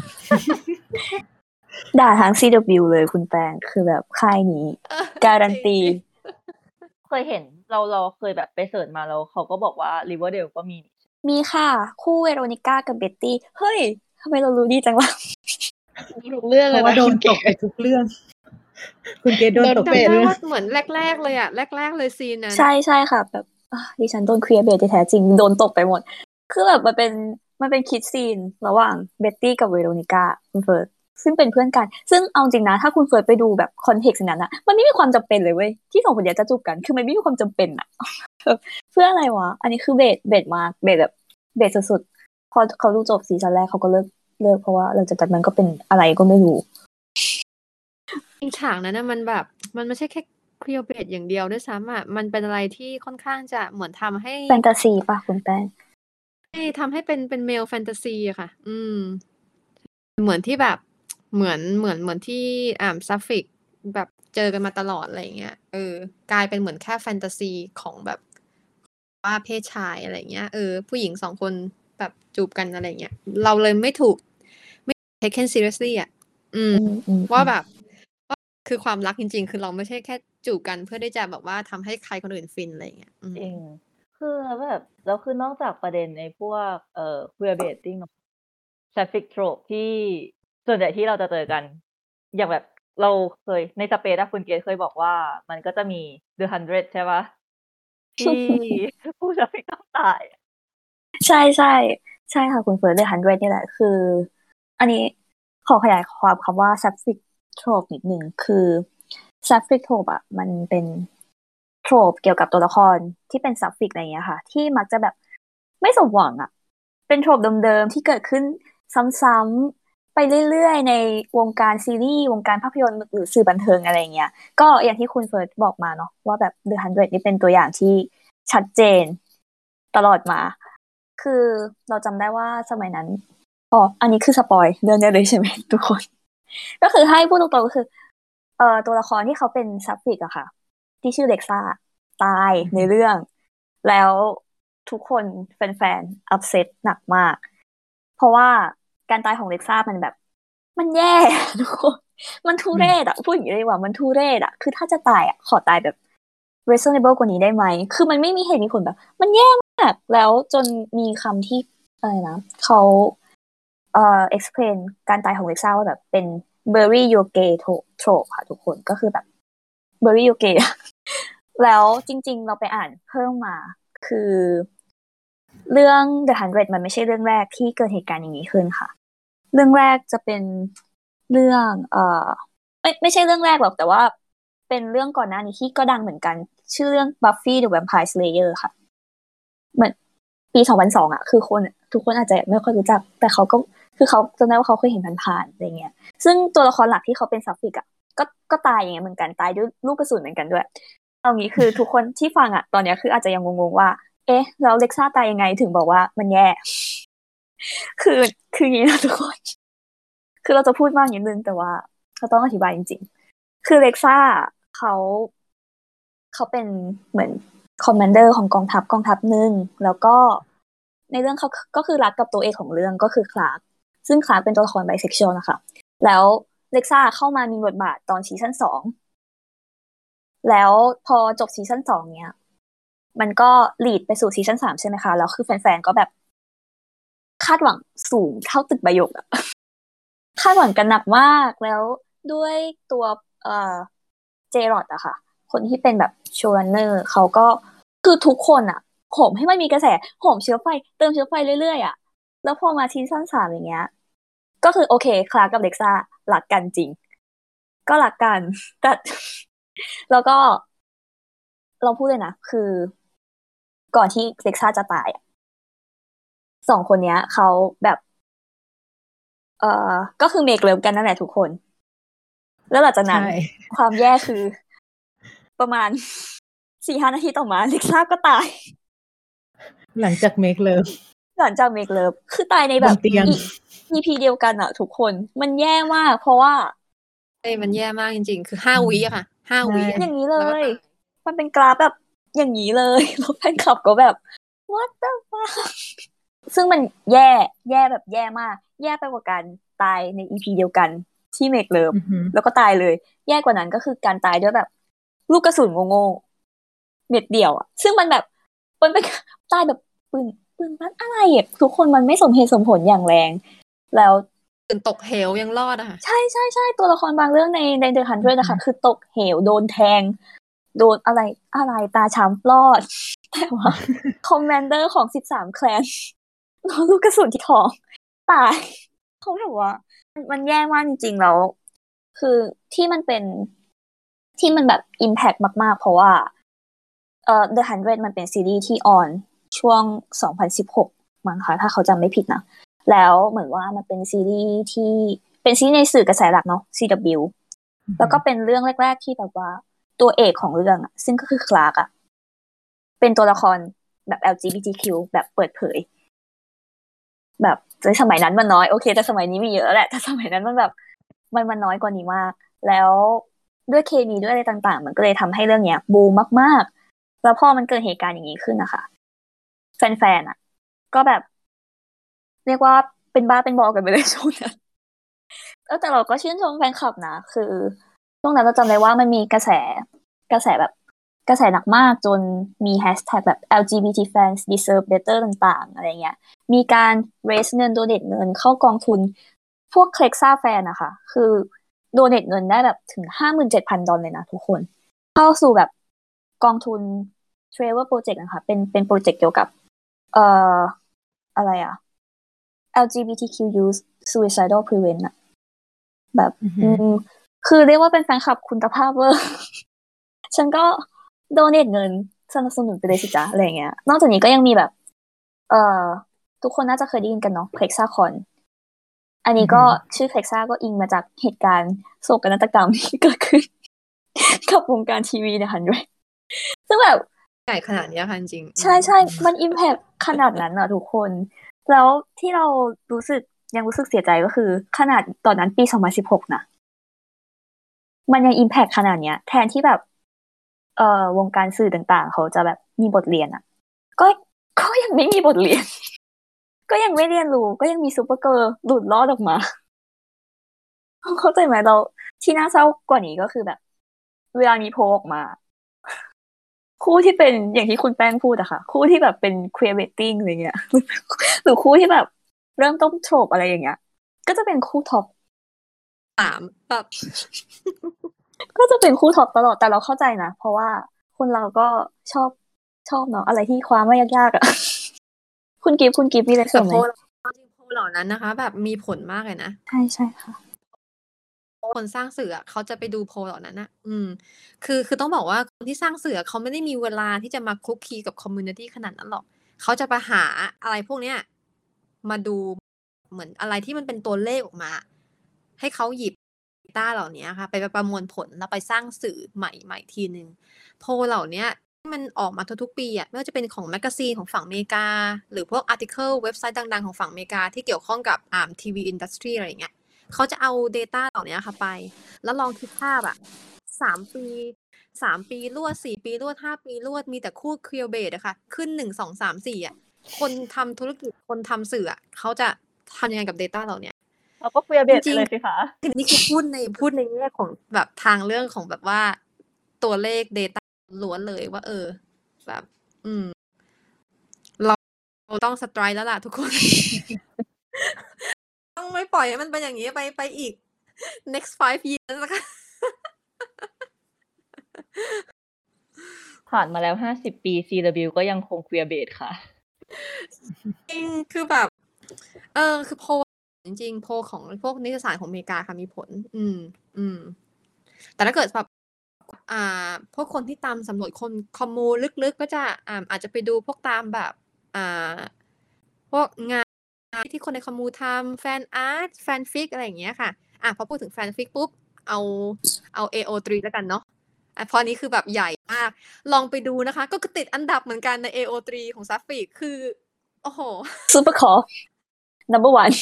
ด่าทั้ง CW เลยคุณแปงคือแบบค่ายนี้ การันตี เคยเห็นเราเราเคยแบบไปเสิร์ชมาแล้วเขาก็บอกว่า Riverdale ก็มี มีค่ะ คู่เวโรนิก้ากับเบ็ตตี้ เฮ้ยทำไมเรารู้ดีจังวะ ทุกเรื่องเพเลยราะว่านะโดนคุณตเก๋กไปทุกเรื่อง คุณเกดโดนตกจำไปได้เรื่องว่าเหมือนแรก ๆ เลยอะแรก ๆ เลยซีนนั้นใช่ใช่ค่ะ แบบอะดิฉันโดนเคลียร์เบทที่แท้จริงโดนตกไปหมด คือแบบมันเป็นมันเป็นคิดซีนระหว่างเบ็ตตี้กับเวโรนิก้าคุณเฟิร์สซึ่งเป็นเพื่อนกัน ซึ่งเอาจริงนะ ถ้าคุณเฟิร์สไปดูแบบ context นั้นอะมันไม่มีความจำเป็นเลยเว้ย ที่สองคนเนี้ยจะจูบกัน คือมันไม่มีความจำเป็นอะเพื่ออะไรวะ อันนี้คือ bait bait มาก bait แบบ bait สุดๆ พอเขาดูจบซีซั่นแรกเขาก็เลิก เลิกเพราะว่าหลังจากนั้นมันก็เป็นอะไรก็ไม่รู้จริงฉากนั้นนะมันแบบ มันไม่ใช่แค่ queerbait อย่างเดียวด้วยซ้ำอะมันเป็นอะไรที่ค่อนข้างจะเหมือนทำให้แฟนตาซีป่ะคุณแป้งให้ทำให้เป็นเป็น male fantasy อะค่ะ อืม เหมือนที่แบบเหมือนเหมือนเหมือนที่อ่า sapphic แบบเจอกันมาตลอดอะไรอย่างเงี้ยเออกลายเป็นเหมือนแค่แฟนตาซีของแบบว่าเพศชายอะไรเงี้ยเออผู้หญิงสองคนแบบจูบกันอะไรเงี้ยเราเลยไม่ถูกไม่ taken seriously อะอืมอืมอืม ว่าแบบว่าคือความรักจริง ๆ คือเราไม่ใช่แค่จูบกันเพื่อได้จะแบบว่าทำให้ใครคนอื่นฟินอะไรอย่างเงี้ยอืมจริงคือแบบแล้วคือนอกจากประเด็นในพวกเอ่อ queer baiting traffic trope ที่ส่วนใหญ่ที่เราจะเจอกัน อย่างแบบเราเคยในสเปซอะคุณเกศเคยบอกว่า มันก็จะมี the hundred ใช่ปะที่ผู้ชายต้องตาย ใช่ใช่ใช่ค่ะ คุณเฟิร์สเดอะฮันเดรนี่แหละคือ อันนี้ขอขยายความคำว่า sapphic trope นิดหนึ่งคือ sapphic trope อะมันเป็น trope เกี่ยวกับตัวละครที่เป็น sapphic อะไรเงี้ยค่ะ ที่มักจะแบบไม่สมหวังอะ เป็น trope เดิมๆที่เกิดขึ้นซ้ำๆไปเรื่อยๆ ในวงการซีรีส์ วงการภาพยนตร์หรือสื่อบันเทิงอะไรเงี้ย ก็อย่างที่คุณเฟิร์สบอกมาเนาะว่าแบบ The Hundred นี่เป็นตัวอย่างที่ชัดเจนตลอดมา คือเราจำได้ว่าสมัยนั้น อ๋ออันนี้คือ spoil เรื่องนี้เลยใช่ไหมทุกคน ก็คือให้พูดตรงๆก็คือ เอ่อตัวละครที่เขาเป็นซับฟิกอะค่ะ ที่ชื่อเล็กซ่าตายในเรื่อง แล้วทุกคนแฟนๆ อับเซตหนักมาก เพราะว่าการตายของเล็กซ่ามันแบบ มันแย่ทุกคนมันทุเรศอะพูดอย่างนี้เลยว่ามันทุเรศอะคือถ้าจะตายอะขอตายแบบ reasonable กว่านี้ได้ไหม คือมันไม่มีเหตุมีผลแบบ มันแย่มาก แล้วจนมีคำที่อะไรนะเขา เอ่อ explain การตายของเล็กซ่าว่าแบบเป็น bury your gay trope ค่ะทุกคนก็คือแบบ bury your gay แล้วจริง ๆ เราไปอ่านเพิ่มมาคือ เรื่อง The Hundred มันไม่ใช่เรื่องแรกที่เกิดเหตุการณ์อย่างนี้ขึ้นค่ะ เรื่องแรกจะเป็นเรื่อง เอ่อไม่ไม่ใช่เรื่องแรกหรอกแต่ว่าเป็นเรื่องก่อนหน้านี้ที่ก็ดังเหมือนกัน ชื่อเรื่อง Buffy the Vampire Slayer ค่ะเหมือนปีสองพันสองอะ คือคนทุกคนอาจจะไม่ค่อยรู้จัก แต่เขาก็ คือเขาจำได้ว่าเขาเคยเห็นผ่านๆอะไรเงี้ย ซึ่งตัวละครหลักที่เขาเป็น sapphic อะก็ก็ตายอย่างเงี้ยเหมือนกันตายด้วยลูกกระสุนเหมือนกันด้วยเอางี้คือทุกคนที่ฟังอะตอนเนี้ยคืออาจจะยังงงๆว่า เอ๊ะแล้วเล็กซ่าตายยังไงถึงบอกว่ามันแย่ คือคืออย่างนี้นะทุกคน คือเราจะพูดมากนิดนึงแต่ว่าเราต้องอธิบายจริง ๆ คือเล็กซ่าเขาเขาเป็นเหมือน commander ของกองทัพกองทัพหนึ่งแล้วก็ในเรื่องเขาก็คือรักกับตัวเอกของเรื่องก็คือคลาร์ก ซึ่งคลาร์กเป็นตัวละครไบเซ็กชวลนะคะ แล้วเล็กซ่าเข้ามามีบทบาทตอนซีซั่นสองแล้วพอจบซีซั่นสองเนี้ยมันก็ lead ไปสู่ซีซั่นสามใช่ไหมคะ แล้วคือแฟนๆ ก็แบบ คาดหวังสูงเท่าตึกใบหยกอะคาดหวังกันหนักมากแล้วด้วยตัวเอ่อเจรอดอะค่ะ คนที่เป็นแบบโชว์รันเนอร์เขาก็คือทุกคนอะโหมให้มันมีกระแสโหมเชื้อไฟ เติมเชื้อไฟเรื่อยๆอะแล้วพอมาซีซั่นสามอย่างเงี้ย ก็คือโอเคคลากับเล็กซ่าหลักกันจริง ก็หลักกันแต่แล้วก็เราพูดเลยนะ คือ ก่อนที่เล็กซ่าจะตายสองคนเนี้ยเขาแบบ เอ่อ ก็คือ make love กันนั่นแหละทุกคน แล้วหลังจากนั้น ความแย่คือประมาณสี่ห้านาทีต่อมาเล็กซ่าก็ตาย หลังจากเมกเลิฟหลังจากเมกเลิฟคือตายในแบบเตียง EP เดียวกันอะทุกคน มันแย่มาก เพราะว่าเอ้ยมันแย่มากจริง ๆ คือห้าวิอะค่ะห้าวิอะอย่างนี้เลแล้วก็ยตายมันเป็นกราฟแบบอย่างนี้เลยแล้วแฟนคลับก็แบบ what the fuck ซึ่งมันแย่แย่แบบแย่มาก แย่ไปกว่าการตายใน EP เดียวกันที่ make love อือหือแล้วก็ตายเลย แย่กว่านั้นก็คือการตายด้วยแบบ ลูกกระสุนโง่ๆเม็ดเดียวอะซึ่งมันแบบมันเป็นตายแบบปืนปืนมันอะไรอะทุกคนมันไม่สมเหตุสมผลอย่างแรง แล้วตื่นตกเหวยังรอดอะค่ะใช่ใช่ใช่ตัวละครบางเรื่องในใน The Hundred ด้วยนะคะ คือตกเหวโดนแทง โดนอะไรอะไรตาช้ำรอด แต่ว่า commander ของสิบสาม clan โดนลูกกระสุนที่ท้อง ตายเขาแบบว่า มันมันแย่มากจริงๆแล้ว คือที่มันเป็นที่มันแบบอิมแพ t มาก ๆ เพราะว่าเอ่อ The Hundred มันเป็นซีรีส์ที่ on ช่วง 2016 มั้งคะถ้าเขาจำไม่ผิดนะ แล้วเหมือนว่ามันเป็นซีรีส์ที่เป็นซีรีส์ในสื่อกระแสหลักเนาะ CW แล้วก็เป็นเรื่องแรก ๆ ที่แบบว่าตัวเอกของเรื่องอะซึ่งก็คือคลาร์กอะเป็นตัวละครแบบ LGBTQ แบบเปิดเผย แบบในสมัยนั้นมันน้อยโอเค แต่สมัยนี้มีเยอะแหละแต่สมัยนั้นมันแบบ มันมันน้อยกว่านี้มาก แล้วด้วยเคมีด้วยอะไรต่างๆ มันก็เลยทำให้เรื่องเนี้ยบูมมาก ๆ แล้วพอมันเกิดเหตุการณ์อย่างนี้ขึ้นนะคะแฟนๆอะ ก็แบบ เรียกว่าเป็นบ้าเป็นบอกันไปเลยช่วงนั้นเออแต่เราก็ชื่นชมแฟนคลับนะ คือช่วงนั้นเราจำได้ว่ามันมีกระแสกระแสแบบกระแสหนักมากจนมีแฮชแท็กแบบ LGBT fans deserve better ต่าง ๆ อะไรเงี้ย มีการ raise เงิน donate เงินเข้ากองทุน พวกเคล็กซ่าแฟนนะคะ คือ donate เงินได้แบบถึงห้าหมื่นเจ็ดพันดอลเลยนะทุกคน เข้าสู่แบบกองทุน Travel Project นะคะ เป็นเป็นโปรเจกต์เกี่ยวกับ เอ่อ อะไรอะ LGBTQ youth suicidal prevent อะแบบอือหือือมคือเรียกว่าเป็นแฟนคลับคุณภาพเวอร์ ฉันก็โดเนทเงินสนับสนุนไปเลยสิจ๊ะอะไรเงี้ย นอกจากนี้ก็ยังมีแบบ เอ่อ ทุกคนน่าจะเคยได้ยินกันเนาะเพล็กซ่าคอน อันนี้ก็ชื่อเพล็กซ่าก็อิงมาจากเหตุการณ์โศกนาฏกรรมที่เกิดขึ้นกับวงการทีวีในฮันด้วย ซึ่งแบบใหญ่ขนาดเนี้ยค่ะจริงๆใช่ใช่ มัน impact ขนาดนั้นอะทุกคน แล้วที่เรารู้สึกยังรู้สึกเสียใจก็คือ ขนาดตอนนั้นปี 2016 นะ มันยัง impact ขนาดเนี้ย แทนที่แบบ เอ่อวงการสื่อต่างๆ เขาจะแบบมีบทเรียนอะก็ก็ยังไม่มีบทเรียน ก็ยังไม่เรียนรู้ ก็ยังมี Supergirl หลุดรอดออกมา เข้าใจไหมเราที่น่าเศร้ากว่านี้ก็คือแบบ เวลามีโพลออกมา คู่ที่เป็นอย่างที่คุณแป้งพูดอะค่ะ คู่ที่แบบเป็น queer betting อะไรเงี้ยหรือคู่ที่แบบเริ่มต้นโฉบอะไรอย่างเงี้ย ก็จะเป็นคู่ท็อปสามแบบก็จะเป็นคู่ท็อปตลอดแต่เราเข้าใจนะเพราะว่าคนเราก็ชอบชอบเนาะอะไรที่คว้าไม่ยากๆอะคุณกิฟต์คุณกิฟต์มีอะไรเสริแต่มไหโพมลจริงโพลเหล่านั้นนะคะ แบบมีผลมากเลยนะใช่ใช่ค่ะ คนสร้างสื่ออะเขาจะไปดูโพลเหล่านั้นนะอืม คือ คือต้องบอกว่าคนที่สร้างสื่อเขาไม่ได้มีเวลาที่จะมาคลุกคลีกับ community ขนาดนั้นหรอก เขาจะไปหาอะไรพวกเนี้ยมาดูเหมือนอะไรที่มันเป็นตัวเลขออกมา ให้เขาหยิบ data เหล่านี้ค่ะ ไปประมวลผลแล้วไปสร้างสื่อใหม่ใหม่ทีหนึ่งโพลเหล่านี้มันออกมาทุกๆปีอะไม่ว่าจะเป็นของ magazine ของฝั่งอเมริกา หรือพวก article เว็บไซต์ดังๆ ของฝั่งอเมริกาที่เกี่ยวข้องกับอ่าทีวี industry อะไรอย่างเงี้ย เขาจะเอา Data เหล่านี้ค่ะไป แล้วลองคิดภาพอะสามปีสามปีรวดสี่ปีรวดห้าปีรวดมีแต่คู่ queerbait อะค่ะ ขึ้นหนึ่งสองสามสี่อะคนทำธุรกิจคนทำสื่ออะเขาจะทำยังไงกับ Data เหล่านี้เราก็ queerbait จริงๆเลยสิคะคือนี่คือพูดในพูดในแง่ของแบบทางเรื่องของแบบว่าตัวเลข Data ล้วนเลยว่า เออ แบบ อืม เราเราต้องสไตร์แล้วล่ะทุกคน ต้องไม่ปล่อยให้มันเป็นอย่างนี้ไปไปอีก next five years นะคะผ่านมาแล้วห้าสิบปี CW ก็ยังคงคุยเบสค่ะ จริงคือแบบ เออ คือโพลจริงๆ โพลของพวกนิตยสารของอเมริกาค่ะมีผล อืม อืม แต่ถ้าเกิดแบบอ่า พวกคนที่ตามสำรวจคน commu ลึกๆ ก็จะอ่าอาจจะไปดูพวกตามแบบ อ่า พวกงาน ที่คนใน commu ทำ fanart fanfic อะไรอย่างเงี้ยค่ะอะพอพูดถึงแฟนฟิกปุ๊บเอาเอา AO3 แล้วกันเนาะอะพอนนี้คือแบบใหญ่มาก ลองไปดูนะคะ ก็ติดอันดับเหมือนกันใน AO3 ของ sapphic คือ โอ้โห Supercorp number one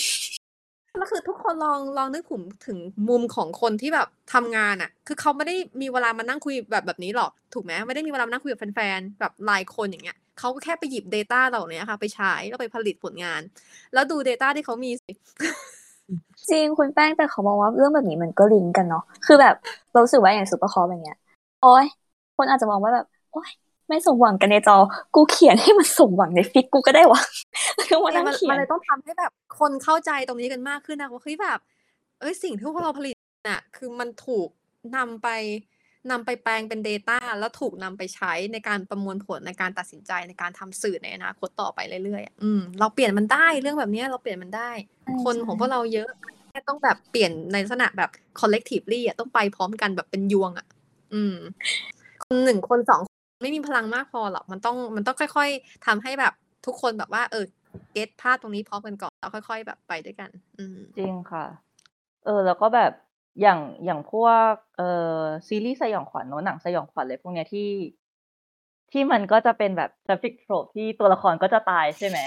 แล้วคือทุกคนลองลองนึกถึงถึงมุมของคนที่แบบทำงานอะ่ะ คือเขาไม่ได้มีเวลามานั่งคุยแบบแบบนี้หรอก ถูกไหมไม่ได้มีเวลามานั่งคุยกับแฟนๆ แบบรายคนอย่างเงี้ยเขาก็แค่ไปหยิบ Data เหล่านี้ค่ะ ไปใช้แล้วไปผลิตผลงาน แล้วดู Data ที่เขามีสิจริงคุณแป้งแต่เขาบอกว่าเรื่องแบบนี้มันก็ลิงก์กันเนาะคือแบบเราสึกว่าอย่าง Supercorp อย่างเงี้ยโอ้ยคนอาจจะมองว่าแบบโอ้ย ไม่สมหวังกันในจอ กูเขียนให้มันสมหวังในฟิกกูก็ได้วะแล้วมานั่งมันเขียมันนเลยต้องทำให้แบบคนเข้าใจตรงนี้กันมากขึ้นนะว่าเฮ้ยแบบ เอ้ยสิ่งที่พวกเราผลิตน่ะ คือมันถูกนำไปนำไปแปลงเป็น Data แล้วถูกนำไปใช้ในการประมวลผลในการตัดสินใจในการทำสื่อในอนาคตต่อไปเรื่อยๆอะอืมเราเปลี่ยนมันได้เรื่องแบบเนี้ยเราเปลี่ยนมันได้ใช่คนใช่ของพวกเราเยอะแค่ต้องแบบเปลี่ยนในลักษณะแบบ collectively อะต้องไปพร้อมกันแบบเป็นยวงอะ อืมคนหนึ่งคนสองคน ไม่มีพลังมากพอหรอกมันต้องมันต้องค่อย ๆทำให้แบบทุกคนแบบว่า เออเก็ตภาพตรงนี้พร้อมกันก่อนแล้วค่อย ๆ แบบไปด้วยกัน อืมจริงค่ะ เออ แล้วก็แบบอย่างอย่างพวกเอ่อซีรีส์สยองขวัญเนอะหนังสยองขวัญเลยพวกเนี้ยที่ ที่มันก็จะเป็นแบบทราฟิกโ o ปที่ตัวละครก็จะตายใช่ไหม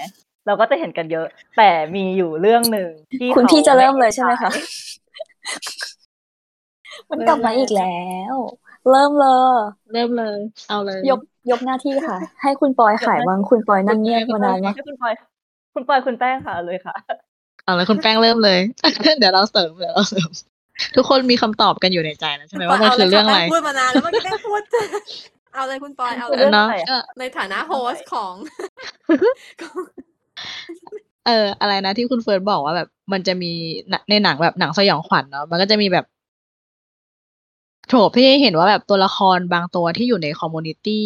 เราก็จะเห็นกันเยอะ แต่มีอยู่เรื่องหนึ่งที่คุณขาพี่จะเริ่มเลยด้ใช่ไหมคะฉายมันกลับมาอีกแล้ว เริ่มเลย เริ่มเลย เอาเลย ยกยกหน้าที่ค่ะ ให้คุณปอยขายบ้างคุณปอยนั่งเงียบมานานมากให้คุณปอย คุณปอยคุณแป้งค่ะเลยค่ะ เอาเลยคุณแป้งเริ่มเลย เดี๋ยวเราเสริมเดี๋ยวเราเสริม ทุกคนมีคำตอบกันอยู่ในใจแล้วใช่ไหมว่ามันคือเรื่องอะไรพูดมานานแล้วเมื่อกี้ได้พูดเอาเลยคุณปอยเอาเลเรื่ยองเนาะอะไรอะก็ในฐานะโฮสต์ของ เอออะไรนะที่คุณเฟิร์นบอกว่าแบบ มันจะมีหนังในหนังแบบหนังสยองขวัญเนาะมันก็จะมีแบบ โถบที่เห็นว่าแบบตัวละครบางตัวที่อยู่ในคอมมูนิตี้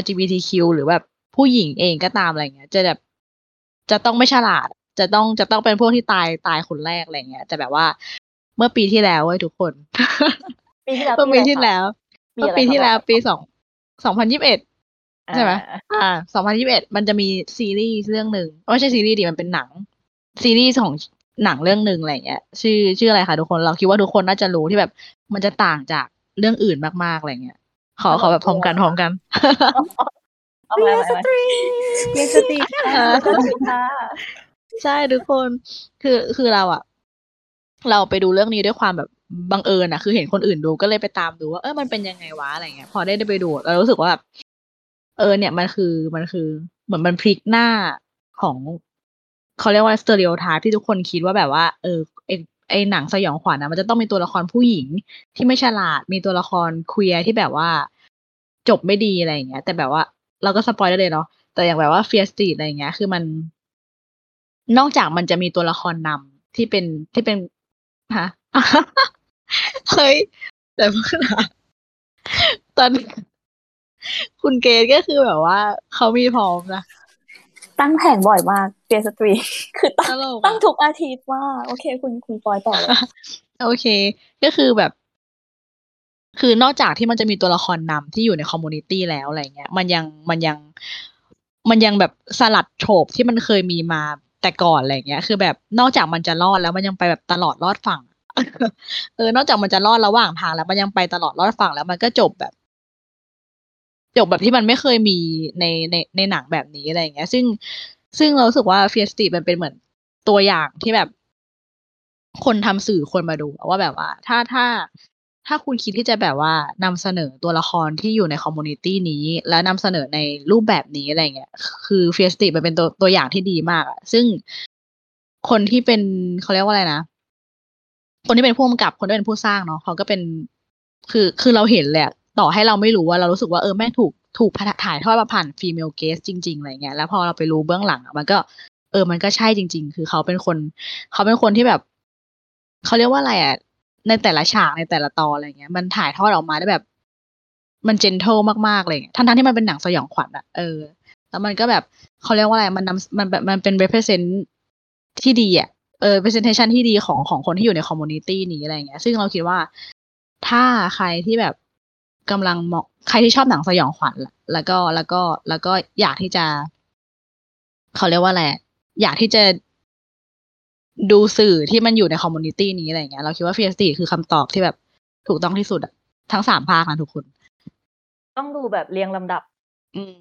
LGBTQ หรือแบบผู้หญิงเองก็ตามอะไรเงี้ย จะแบบจะต้องไม่ฉลาด จะต้องจะต้องเป็นพวกที่ตายตายคนแรกอะไรเงี้ยแต่แบบว่า เมื่อปีที่แล้วเว้ยทุกคน ปีที่แล้วเมื่อปีที่อะไรคะแล้วปีเมื่ออะไรปีคะที่แล้วบอกปีสองสองพันยิบเอ็ดใช่ไหมอ่าอ่าสองพันยิบเอ็ดมันจะมีซีรีส์เรื่องหนึ่งไม่ใช่ซีรีส์ดิมันเป็นหนัง ซีรีส์ของหนังเรื่องหนึ่งอะไรเงี้ย ชื่อชื่ออะไรคะทุกคน เราคิดว่าทุกคนน่าจะรู้ที่แบบ มันจะต่างจาก เรื่องอื่นมากๆอะไรเงี้ย ขอขอแบบพร้อมกันพร้อมกันเอาไปเอาไปเรียนสติค่ะเออสวัสดีค่ะใช่ทุกคนคือคือเราอะเราไปดูเรื่องนี้ด้วยความแบบบังเอิญอะคือเห็นคนอื่นดูก็เลยไปตามดูว่าเออมันเป็นยังไงวะอะไรเงี้ย พอได้ได้ไปดูเรารู้สึกว่าแบบเออ เนี่ยมันคือมันคือ เหมือนมันพลิกหน้าของเขาเรียกว่า stereotype ที่ทุกคนคิดว่าแบบว่า เออไอไอหนังสยองขวัญนะมันจะต้องมีตัวละครผู้หญิงที่ไม่ฉลาดมีตัวละคร queer ที่แบบว่า จบไม่ดีอะไรอย่างเงี้ย แต่แบบว่าเราก็ spoil ได้เลยเนาะแต่อย่างแบบว่า Fear Street อะไรอย่างเงี้ย คือมัน นอกจากมันจะมีตัวละครนำที่เป็นที่เป็นฮะเฮ้ยแต่เพื่อนะตอนคุณเกดก็คือแบบว่าเขามีพร้อมนะ ตั้งแผงบ่อยมาก Fear Street คือตั้งตลกอะตั้งทุกอาทิตย์ว่า โอเค คุณคุณปอยต่อเลยโอเค ก็คือแบบ คือนอกจากที่มันจะมีตัวละครนำที่อยู่ใน community แล้วอะไรเงี้ย มันยังมันยัง มันยังแบบสลัดโฉบที่มันเคยมีมาแต่ก่อนอะไรเงี้ย คือแบบนอกจากมันจะรอดแล้วมันยังไปแบบตลอดรอดฝั่ง เออ นอกจากมันจะรอดระหว่างทางแล้วมันยังไปตลอดรอดฝั่งแล้วมันก็จบแบบ จบแบบที่มันไม่เคยมีในในในหนังแบบนี้อะไรอย่างเงี้ย ซึ่งซึ่งเราสึกว่า Fear Street มันเป็นเหมือนตัวอย่างที่แบบ คนทำสื่อคนมาดูว่าแบบว่า ถ้าถ้าถ้าคุณคิดที่จะแบบว่านำเสนอตัวละครที่อยู่ใน community นี้ และนำเสนอในรูปแบบนี้อะไรเงี้ย คือ Fear Street มันเป็นตัวตัวอย่างที่ดีมากอะซึ่งคนที่เป็นเขาเรียกว่าอะไรนะ คนที่เป็นผู้กำกับคนที่เป็นผู้สร้างเนาะเขาก็เป็น คือคือเราเห็นเละ ต่อให้เราไม่รู้ว่าเรารู้สึกว่าเออแม่งถูกถูกถ่ายทอดมาผ่านฟีเมลเกสจริง ๆอะไรเงี้ยแล้วพอเราไปรู้เบื้องหลังอะมันก็เออมันก็ใช่จริง ๆ คือเขาเป็นคน เขาเป็นคนที่แบบเขาเรียกว่าอะไรอะในแต่ละฉากในแต่ละตอนอะไรเงี้ย มันถ่ายทอดออกมาได้แบบ มันเจนเทลมากๆเลยทั้งทั้งๆที่มันเป็นหนังสยองขวัญอะเออ แล้วมันก็แบบเขาเรียกว่าอะไรมันนำมันแบบมันเป็น represent ที่ดีอะเออ representation ที่ดีของของคนที่อยู่ใน community นี้อะไรเงี้ย ซึ่งเราคิดว่าถ้าใครที่แบบ กำลังมองใครที่ชอบหนังสยองขวัญแล้วก็แล้วก็แล้วก็อยากที่จะ เขาเรียกว่าอะไรอยากที่จะดูสื่อที่มันอยู่ใน community นี้อะไรเงี้ยเราคิดว่า Fear Street คือคำตอบที่แบบถูกต้องที่สุดอะทั้งสามภาคนะทุกคน ต้องดูแบบเรียงลำดับ อืม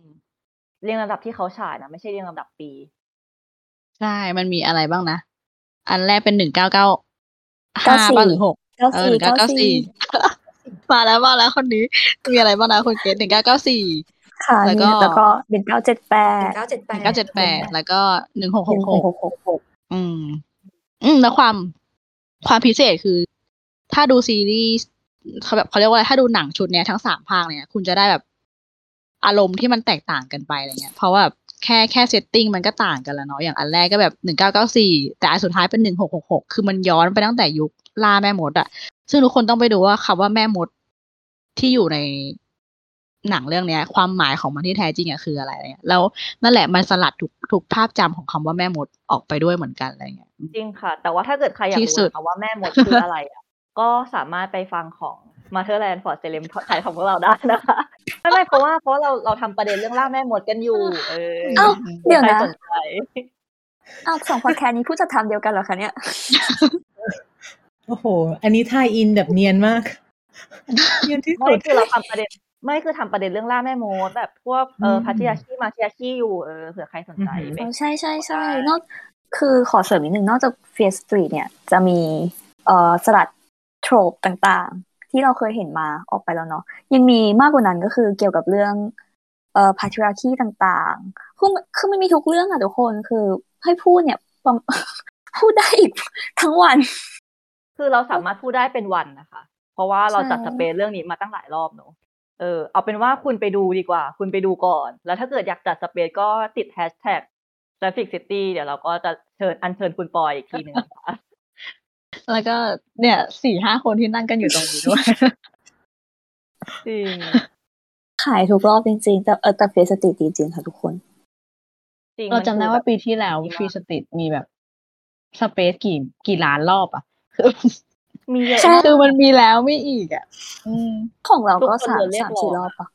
เรียงลำดับที่เขาฉายนะไม่ใช่เรียงลำดับปี ใช่ มันมีอะไรบ้างนะ อันแรกเป็นหนึ่งเก้าเก้าห้า94บ้างหรือหกเก้าเออสี่หนึ่งเก้าเก้าเก้าสี่สี่ มาแล้วมาแล้วคนนี้มีอะไรบ้างนะคนเกตหนึ่งเก้าเก้าสี่ค่ะแล้วก็นี่แล้วก็หนึ่งเก้าเจ็ดแปดเก้าเจ็ดแปหนึ่ดงเก้าเจ็ดแปดแล้วก็หนึ่งหกหหนึ่กงหหกกหกหกหกอืม อืมแล้วความความพิเศษคือ ถ้าดูซีรีส์เขาแบบเขาเรียกว่าอะไรถ้าดูหนังชุดเนี้ยทั้งสามภาคเนี่ยคุณจะได้แบบอารมณ์ที่มันแตกต่างกันไปอะไรเงี้ย เพราะว่าแบบแค่แค่เซตติ้งมันก็ต่างกันแล้วเนาะอย่างอันแรกก็แบบหนึ่งเก้าเก้าสี่แต่อันสุดท้ายเป็นหนึ่งหกหกหกคือมันย้อนไปตั้งแต่ยุคล่าแม่มดอะซึ่งทุกคนต้องไปดูว่าคำว่าแม่มด ที่อยู่ในหนังเรื่องเนี้ย ความหมายของมันที่แท้จริงอะคืออะไรอะไรเงี้ยแล้วนั่นแหละมันสลัดทุกทุกภาพจำของคำว่าแม่มดออกไปด้วยเหมือนกันอะไรเงี้ยจริงค่ะ แต่ว่าถ้าเกิดใครอยากที่รู้สุดนะคะว่าแม่มดคืออะไรอะก็สามารถไปฟังของ Motherland for Celeb ถ่ายของพวกเราได้นะคะไม่ไม่เพราะว่าเพราะเราเราทำประเด็นเรื่องล่าแม่มดกันอยู่ เออเอ้าเดี๋ยวใครนะสนใจอ้าวสองพอดแคสต์นี้ผู้จัดทำเดียวกันเหรอคะเนี่ย โอ้โห อันนี้ทายอินแบบเนียนมาก เนียนที่ไม่สุดคือเราทำประเด็นไม่คือทำประเด็นเรื่องล่าแม่มดแบบพวกเอออืมพัทยาชีมาทยาชีอยู่เออเผื่อใครสนใจอือหือไปอ๋อใช่ใช่ใช่นอกคือขอเสริมนิดนึงนอกจากเฟียสตรีเนี่ยจะมีเอ่อสลัดโทรปต่างๆ ที่เราเคยเห็นมาออกไปแล้วเนาะยังมีมากกว่านั้นก็คือเกี่ยวกับเรื่องเอ่อพาทริอาคีต่างๆคือคือมันมีทุกเรื่องอะทุกคนคือให้พูดเนี่ยประพูดได้อีกทั้งวัน คือเราสามารถพูดได้เป็นวันนะคะ เพราะว่าเราจัดใช่สเปซเรื่องนี้มาตั้งหลายรอบเนอะเออเอาเป็นว่าคุณไปดูดีกว่า คุณไปดูก่อน แล้วถ้าเกิดอยากจัดสเปซก็ติดแฮชแท็ก Traffic City เดี๋ยวเราก็จะเชิญอัญเชิญคุณปอยอีกทีหนึ่งนะคะแล้วก็เนี่ยสี่ห้าคนที่นั่งกันอยู่ตรงนี้ด้วยจริงขายทุกรอบจริงๆ แต่เออแต่เฟียสตรีจริงๆค่ะทุกคนจริงเราจำได้มันคือว่าแบบปีที่แล้วดีมากฟรีสติดมีแบบสเปซกี่กี่ล้านรอบอะคือ มีเยอะใช่มากคือมันมีแล้วไม่อีกอะอืมของเราก็ทุกคนสามโดนเรียกสามสี่ร้องรอบปะ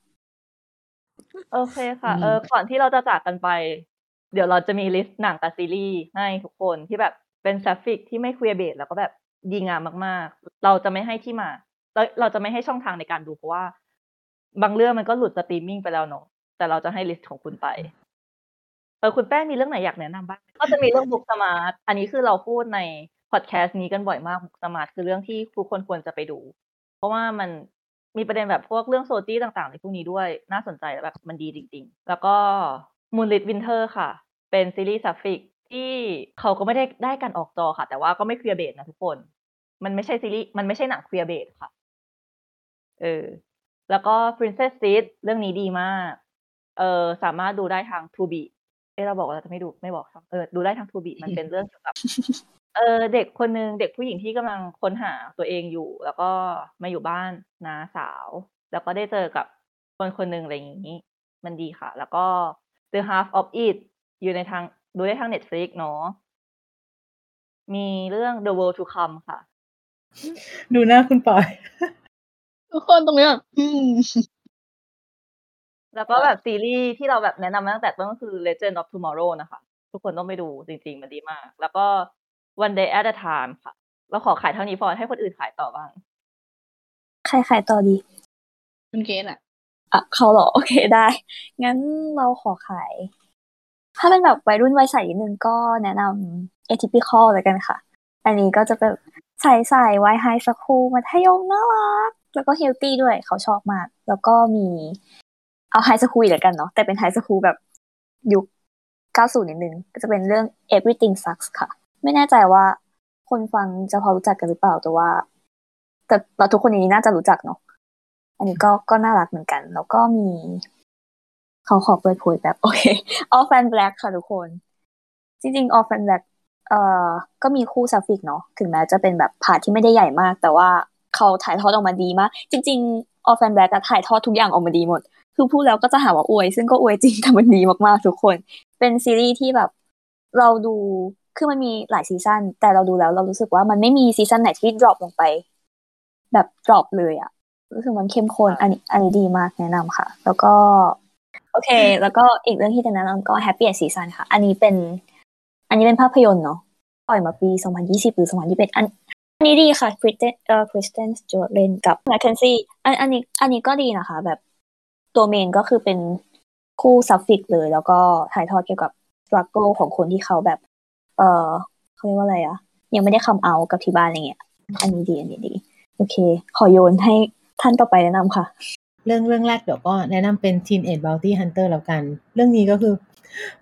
โอเคค่ะอืมเออ ก่อนที่เราจะจากกันไป เดี๋ยวเราจะมีลิสต์หนังกับซีรีส์ให้ทุกคนที่แบบเป็น sapphic ที่ไม่ queerbait แล้วก็แบบดีงามมาก ๆ เราจะไม่ให้ที่มาเราเราจะไม่ให้ช่องทางในการดูเพราะว่า บางเรื่องมันก็หลุดสตรีมมิ่งไปแล้วเนาะแต่เราจะให้ลิสต์ของคุณไปเออคุณแป้งมีเรื่องไหนอยากแนะนำบ้างก็จะมีเรื่อง Booksmart อันนี้คือเราพูดใน พอดแคสต์นี้กันบ่อยมาก Booksmart คือเรื่องที่ทุกคนควรจะไปดู เพราะว่ามันมีประเด็นแบบพวกเรื่อง SOGI ต่างๆในพวกนี้ด้วยน่าสนใจแบบมันดีจริง ๆ แล้วก็ Moonlit Winter ค่ะ เป็นซีรีส์ sapphic ที่เขาก็ไม่ได้ได้การออกจอค่ะ แต่ว่าก็ไม่ queerbait นะทุกคน มันไม่ใช่ซีรีส์มันไม่ใช่หนัง queerbait ค่ะ เออ แล้วก็ Princess Cyd เรื่องนี้ดีมาก เออสามารถดูได้ทาง t ูบีเออเราบอกว่าเราจะไม่ดูไม่บอกช่องเออดูได้ทาง t ูบีมันเป็นเรื่องเกี่ยวกับ เออเด็กคนหนึ่งเด็กผู้หญิงที่กำลังค้นหาตัวเองอยู่ แล้วก็มาอยู่บ้านนาสาว แล้วก็ได้เจอกับคนคนหนึ่งอะไรอย่างนี้ มันดีค่ะ แล้วก็ The Half of It อยู่ในทางดูได้ทาง Netflix เนาะมีเรื่อง The World to Come ค่ะ ดูหน้าคุณปอย ทุกคนตรงนี้แบบอืมแล้วก็แบบซีรีส์ที่เราแบบแนะนำมาตั้งแต่ต้นก็คือ Legend of Tomorrow นะคะ ทุกคนต้องไปดูจริง ๆ มันดีมาก แล้วก็ One Day at a Time ค่ะ เราขอขายเท่านี้พอให้คนอื่นขายต่อบ้าง ใครขายต่อดี คุณเกศอะอะเขาเหรอ โอเคได้ งั้นเราขอขาย ถ้าเป็นแบบวัยรุ่นวัยใสนิดนึงก็แนะนำ atypical เลยกันค่ะ อันนี้ก็จะเป็นใส่ใส่วัยไฮสคูลมัธยมน่ารัก แล้วก็เฮลตี้ด้วยเขาชอบมาก แล้วก็มีเอา high school เลยกันเนาะแต่เป็น high school แบบยุค 90 นิดนึง ก็จะเป็นเรื่อง everything sucks ค่ะ ไม่แน่ใจว่าคนฟังจะพอรู้จักกันหรือเปล่าแต่ว่า แต่เราทุกคนนี้น่าจะรู้จักเนาะอันนี้ก็ก็น่ารักเหมือนกัน แล้วก็มีเขาขอเปิดเผยแบบโอเค Orphan Black ค่ะทุกคน จริงๆ Orphan Black เอ่อก็มีคู่ sapphic เนาะถึงแม้จะเป็นแบบพาที่ไม่ได้ใหญ่มาก แต่ว่าเขาถ่ายทอดออกมาดีมาก จริงๆ All Fan Black อะถ่ายทอดทุกอย่างออกมาดีหมด คือพูดแล้วก็จะหาว่าอวย ซึ่งก็อวยจริงแต่มันดีมากๆทุกคน เป็นซีรีส์ที่แบบเราดู คือมันมีหลายซีซั่นแต่เราดูแล้ว เรารู้สึกว่ามันไม่มีซีซั่นไหนที่ drop ลงไป แบบ drop เลยอะรู้สึกมันเข้มข้นอันนี้อันนี้ดีมากแนะนำค่ะ แล้วก็ โอเค แล้วก็อีกเรื่องที่จะแนะนำก็ Happy at Season ค่ะ อันนี้เป็น อันนี้เป็นภาพยนตร์เนาะปล่อยมาปี 2020 หรือ 2021 อันอันนี้ดีค่ะคริสเตนเอ่อคริสเตนสจวตเลนกับแมคเคนซี่อันอันนี้อันนี้ก็ดีนะคะ แบบตัว main ก็คือเป็นคู่ sapphic เลย แล้วก็ถ่ายทอดเกี่ยวกับส t รั g เกิลของคนที่เขาแบบ เออเขาเรียกว่าอะไรอะยังไม่ได้ come out กับที่บ้านอะไรเงี้ยอันนี้ดีอันนี้ดี โอเค ขอโยนให้ท่านต่อไปแนะนำค่ะ เรื่องเรื่องแรกเดี๋ยวก็แนะนำเป็น Teenage Bounty Hunters แล้วกัน เรื่องนี้ก็คือ